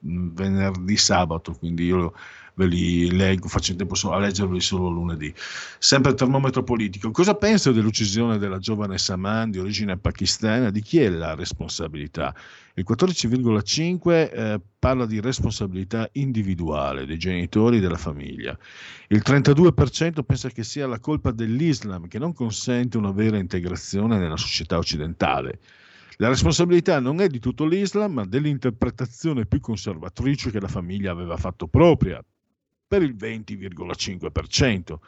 mh, venerdì sabato, quindi io ve li leggo, faccio in tempo a leggerli solo lunedì. Sempre il termometro politico. Cosa pensa dell'uccisione della giovane Saman di origine pakistana? Di chi è la responsabilità? Il 14,5 eh, parla di responsabilità individuale dei genitori e della famiglia. Il 32% pensa che sia la colpa dell'Islam che non consente una vera integrazione nella società occidentale. La responsabilità non è di tutto l'Islam, ma dell'interpretazione più conservatrice che la famiglia aveva fatto propria, per il 20,5%.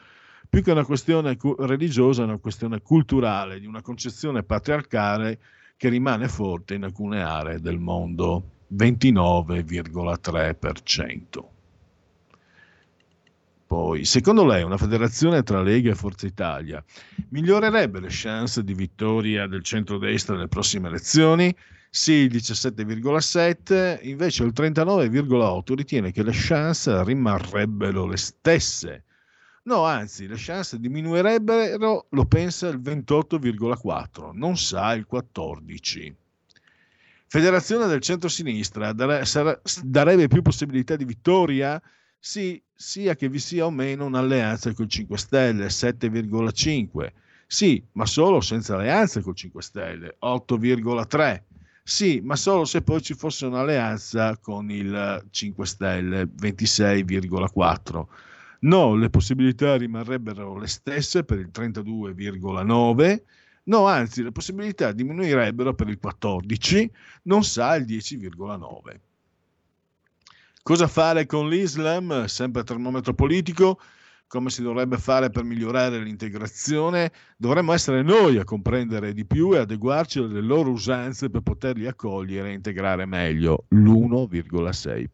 Più che una questione religiosa, è una questione culturale, di una concezione patriarcale che rimane forte in alcune aree del mondo, 29,3%. Poi, secondo lei, una federazione tra Lega e Forza Italia migliorerebbe le chance di vittoria del centrodestra nelle prossime elezioni? Sì, il 17,7, invece il 39,8 ritiene che le chance rimarrebbero le stesse. No, anzi, le chance diminuirebbero, lo pensa il 28,4, non sa il 14. Federazione del centro-sinistra darebbe più possibilità di vittoria? Sì, sia che vi sia o meno un'alleanza col 5 Stelle, 7,5. Sì, ma solo senza alleanza col 5 Stelle, 8,3. Sì, ma solo se poi ci fosse un'alleanza con il 5 Stelle, 26,4. No, le possibilità rimarrebbero le stesse per il 32,9. No, anzi, le possibilità diminuirebbero per il 14, non sa il 10,9. Cosa fare con l'Islam? Sempre termometro politico come si dovrebbe fare per migliorare l'integrazione, dovremmo essere noi a comprendere di più e adeguarci alle loro usanze per poterli accogliere e integrare meglio, l'1,6%.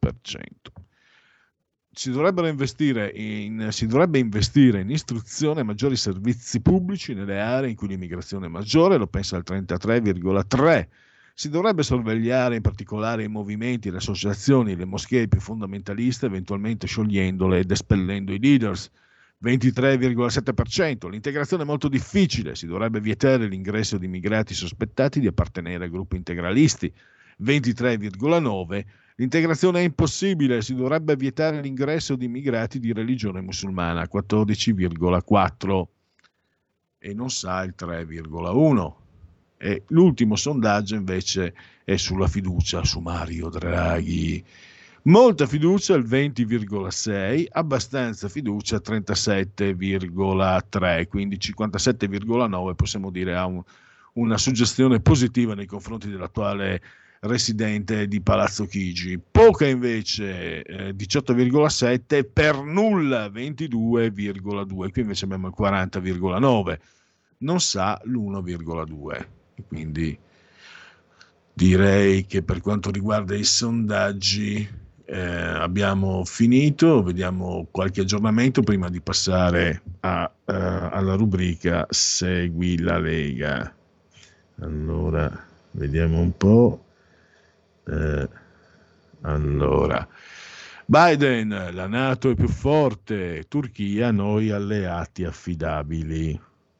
Si, in, si dovrebbe investire in istruzione e maggiori servizi pubblici nelle aree in cui l'immigrazione è maggiore, lo pensa il 33,3%. Si dovrebbe sorvegliare in particolare i movimenti, le associazioni, le moschee più fondamentaliste, eventualmente sciogliendole ed espellendo i leaders. 23,7%. L'integrazione è molto difficile, si dovrebbe vietare l'ingresso di immigrati sospettati di appartenere a gruppi integralisti. 23,9%. L'integrazione è impossibile, si dovrebbe vietare l'ingresso di immigrati di religione musulmana. 14,4%. E non sa il 3,1%. E l'ultimo sondaggio invece è sulla fiducia su Mario Draghi. Molta fiducia il 20,6, abbastanza fiducia 37,3, quindi 57,9 possiamo dire ha un, una suggestione positiva nei confronti dell'attuale residente di Palazzo Chigi. Poca invece eh, 18,7, per nulla 22,2, qui invece abbiamo il 40,9, non sa l'1,2. Quindi direi che per quanto riguarda i sondaggi eh, abbiamo finito, vediamo qualche aggiornamento prima di passare a, uh, alla rubrica Segui la Lega. Allora, vediamo un po'. Eh, allora, Biden, la Nato è più forte, Turchia, noi alleati affidabili.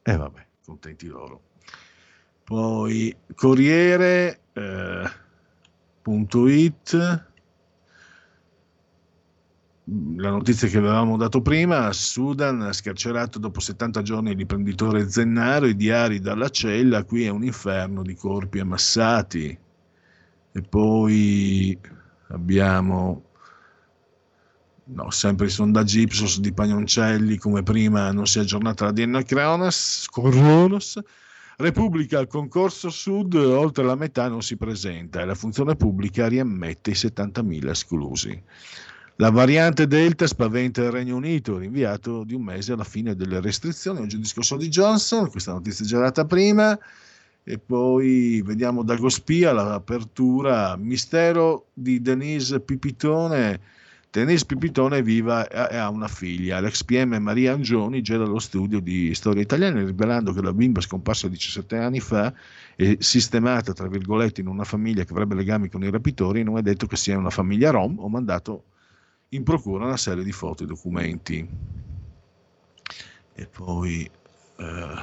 E eh, vabbè, contenti loro. Poi Corriere.it. Eh, la notizia che avevamo dato prima, Sudan scarcerato dopo 70 giorni l'imprenditore Zennaro, i diari dalla cella, qui è un inferno di corpi ammassati. E poi abbiamo no, sempre i sondaggi Ipsos di Pagnoncelli, come prima non si è aggiornata la DNA Cronos, Coronos. Repubblica al concorso Sud, oltre la metà non si presenta e la funzione pubblica riammette i 70.000 esclusi. La variante Delta spaventa il Regno Unito, rinviato di un mese alla fine delle restrizioni. Oggi il discorso di Johnson, questa notizia già data prima. E poi vediamo Dagospia, l'apertura, mistero di Denise Pipitone. Denise Pipitone è viva e ha una figlia. L'ex PM Maria Angioni gela lo studio di storia italiana, rivelando che la bimba scomparsa 17 anni fa e sistemata, tra virgolette, in una famiglia che avrebbe legami con i rapitori, non è detto che sia una famiglia rom o mandato in procura una serie di foto e documenti. E poi eh,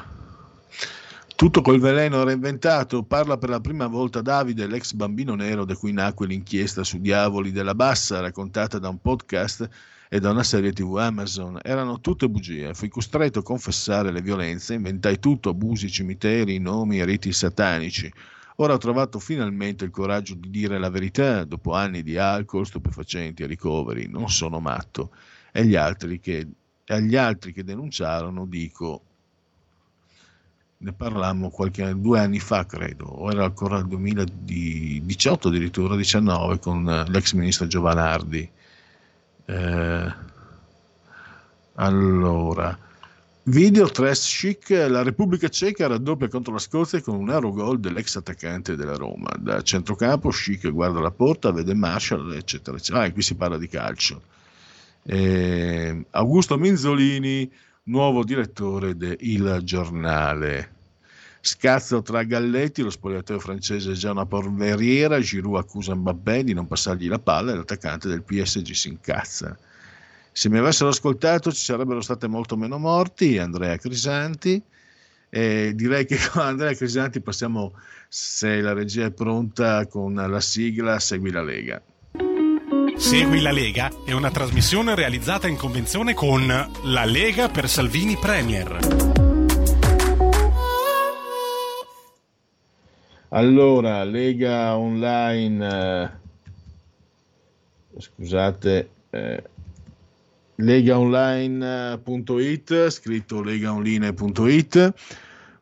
tutto quel veleno reinventato parla per la prima volta Davide, l'ex bambino nero da cui nacque l'inchiesta su Diavoli della Bassa, raccontata da un podcast e da una serie tv Amazon. Erano tutte bugie. Fui costretto a confessare le violenze, inventai tutto, abusi, cimiteri, nomi e riti satanici. Ora ho trovato finalmente il coraggio di dire la verità dopo anni di alcol, stupefacenti e ricoveri. Non sono matto. E agli altri che, agli altri che denunciarono dico ne parlammo qualche due anni fa, credo, o era ancora il 2018 addirittura, 19, con l'ex ministro Giovanardi. Eh, allora, Video trash chic, la Repubblica Ceca raddoppia contro la Scozia con un euro gol dell'ex attaccante della Roma. Da centrocampo chic guarda la porta, vede Marshall, eccetera, eccetera. Ah, e qui si parla di calcio. Eh, Augusto Minzolini, nuovo direttore de Il Giornale. Scazzo tra Galletti, lo spogliatoio francese è già una polveriera, Giroud accusa Mbappé di non passargli la palla e l'attaccante del PSG si incazza. Se mi avessero ascoltato ci sarebbero state molto meno morti, Andrea Crisanti. E direi che con Andrea Crisanti passiamo, se la regia è pronta, con la sigla Segui la Lega. Segui la Lega è una trasmissione realizzata in convenzione con La Lega per Salvini Premier. Allora, Lega Online, eh, scusate, eh, legaonline.it, scritto legaonline.it,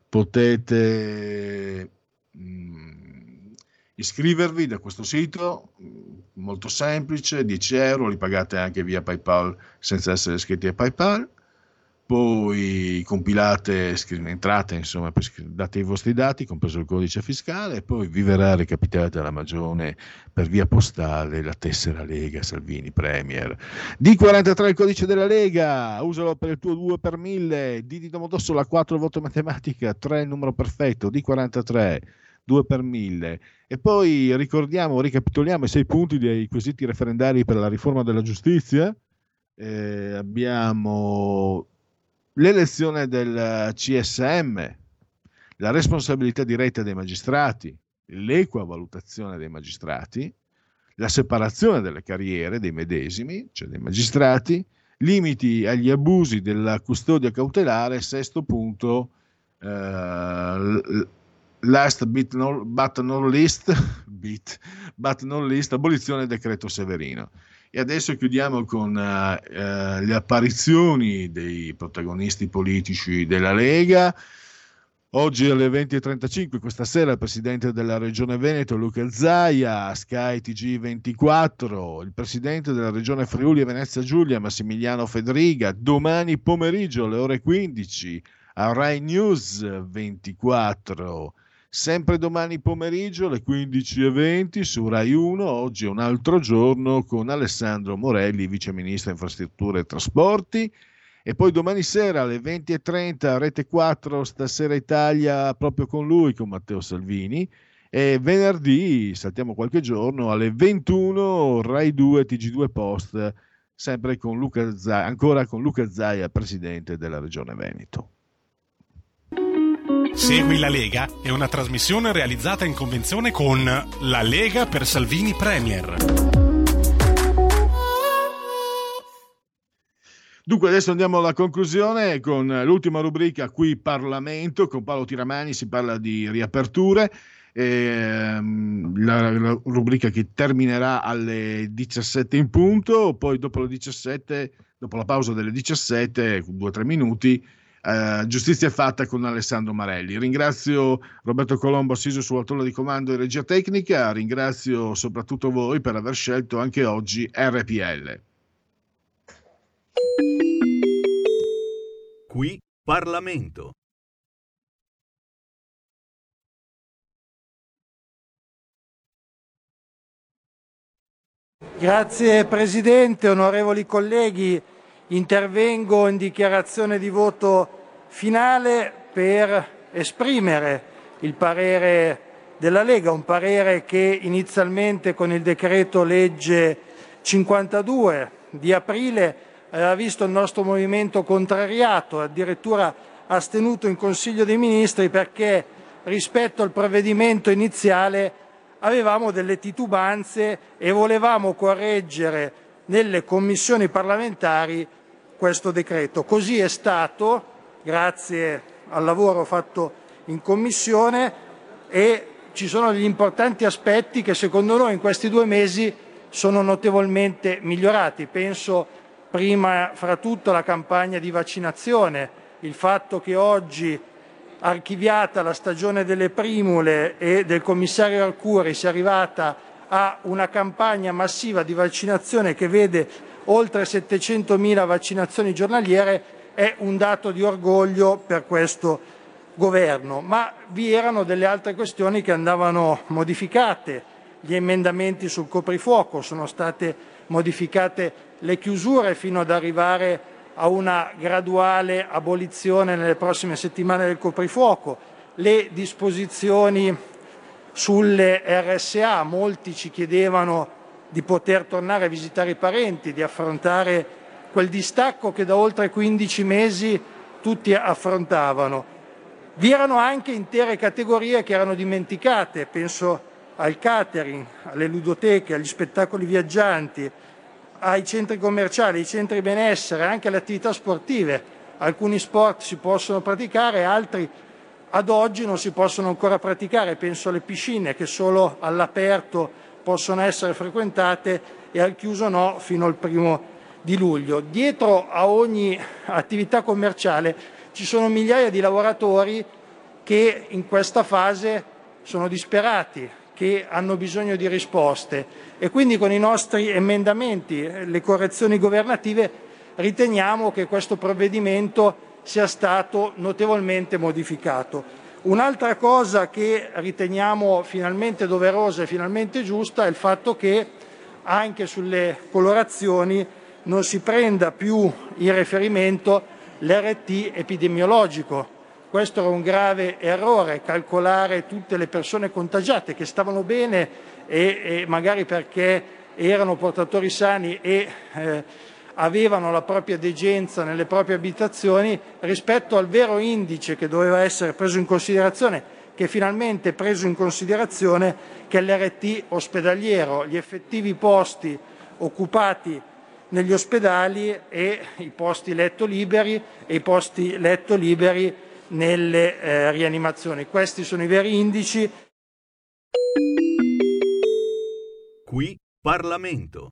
potete mh, mm, iscrivervi da questo sito, molto semplice, 10 euro, li pagate anche via PayPal senza essere iscritti a PayPal poi compilate, entrate, insomma, date i vostri dati, compreso il codice fiscale, e poi vi verrà recapitata la magione per via postale la tessera Lega Salvini Premier. D43 il codice della Lega, usalo per il tuo 2 per 1000, D di Domodossola 4 voto matematica, 3 il numero perfetto, D43. 2 per 1000 e poi ricordiamo, ricapitoliamo i sei punti dei quesiti referendari per la riforma della giustizia. Eh, abbiamo l'elezione del CSM, la responsabilità diretta dei magistrati, l'equa valutazione dei magistrati, la separazione delle carriere dei medesimi, cioè dei magistrati, limiti agli abusi della custodia cautelare, sesto punto, eh, last bit not, but not least, bit, but not least, abolizione del decreto Severino. E adesso chiudiamo con uh, le apparizioni dei protagonisti politici della Lega. Oggi alle 20.35, questa sera, il presidente della regione Veneto, Luca Zaia, Sky TG24, il presidente della regione Friuli e Venezia Giulia, Massimiliano Federiga, domani pomeriggio alle ore 15 a Rai News 24 Sempre domani pomeriggio alle 15.20 su Rai 1, oggi è un altro giorno con Alessandro Morelli, Vice Ministro Infrastrutture e Trasporti. E poi domani sera alle 20.30 Rete 4, Stasera Italia, proprio con lui, con Matteo Salvini. E venerdì, saltiamo qualche giorno, alle 21 Rai 2 TG2 Post, sempre con Luca Zaia, ancora con Luca Zaia, Presidente della Regione Veneto. Segui la Lega è una trasmissione realizzata in convenzione con La Lega per Salvini Premier. Dunque adesso andiamo alla conclusione con l'ultima rubrica qui Parlamento, con Paolo Tiramani si parla di riaperture, ehm, la, la, rubrica che terminerà alle 17 in punto, poi dopo le 17, dopo la pausa delle 17, due o tre minuti, eh, giustizia fatta con Alessandro Marelli. Ringrazio Roberto Colombo assiso sull'autore di comando e regia tecnica, ringrazio soprattutto voi per aver scelto anche oggi RPL. Qui Parlamento. Grazie Presidente, onorevoli colleghi intervengo in dichiarazione di voto finale per esprimere il parere della Lega, un parere che inizialmente con il decreto legge 52 di aprile aveva visto il nostro movimento contrariato, addirittura astenuto in Consiglio dei Ministri perché rispetto al provvedimento iniziale avevamo delle titubanze e volevamo correggere nelle commissioni parlamentari questo decreto. Così è stato, grazie al lavoro fatto in commissione e ci sono degli importanti aspetti che secondo noi in questi due mesi sono notevolmente migliorati. Penso prima fra tutto alla campagna di vaccinazione, il fatto che oggi archiviata la stagione delle primule e del commissario Arcuri si è arrivata a una campagna massiva di vaccinazione che vede oltre 700.000 vaccinazioni giornaliere è un dato di orgoglio per questo governo, ma vi erano delle altre questioni che andavano modificate. Gli emendamenti sul coprifuoco sono state modificate le chiusure fino ad arrivare a una graduale abolizione nelle prossime settimane del coprifuoco, le disposizioni sulle RSA, molti ci chiedevano di poter tornare a visitare i parenti, di affrontare quel distacco che da oltre 15 mesi tutti affrontavano. Vi erano anche intere categorie che erano dimenticate, penso al catering, alle ludoteche, agli spettacoli viaggianti, ai centri commerciali, ai centri benessere, anche alle attività sportive. Alcuni sport si possono praticare, altri ad oggi non si possono ancora praticare. Penso alle piscine che solo all'aperto possono essere frequentate e al chiuso no fino al primo di luglio. Dietro a ogni attività commerciale ci sono migliaia di lavoratori che in questa fase sono disperati, che hanno bisogno di risposte e quindi con i nostri emendamenti, le correzioni governative, riteniamo che questo provvedimento sia stato notevolmente modificato. Un'altra cosa che riteniamo finalmente doverosa e finalmente giusta è il fatto che anche sulle colorazioni non si prenda più in riferimento l'RT epidemiologico, questo era un grave errore, calcolare tutte le persone contagiate che stavano bene e, e magari perché erano portatori sani e eh, avevano la propria degenza nelle proprie abitazioni rispetto al vero indice che doveva essere preso in considerazione, che finalmente è preso in considerazione, che è l'RT ospedaliero, gli effettivi posti occupati negli ospedali e i posti letto liberi e i posti letto liberi nelle eh, rianimazioni. Questi sono i veri indici. Qui Parlamento.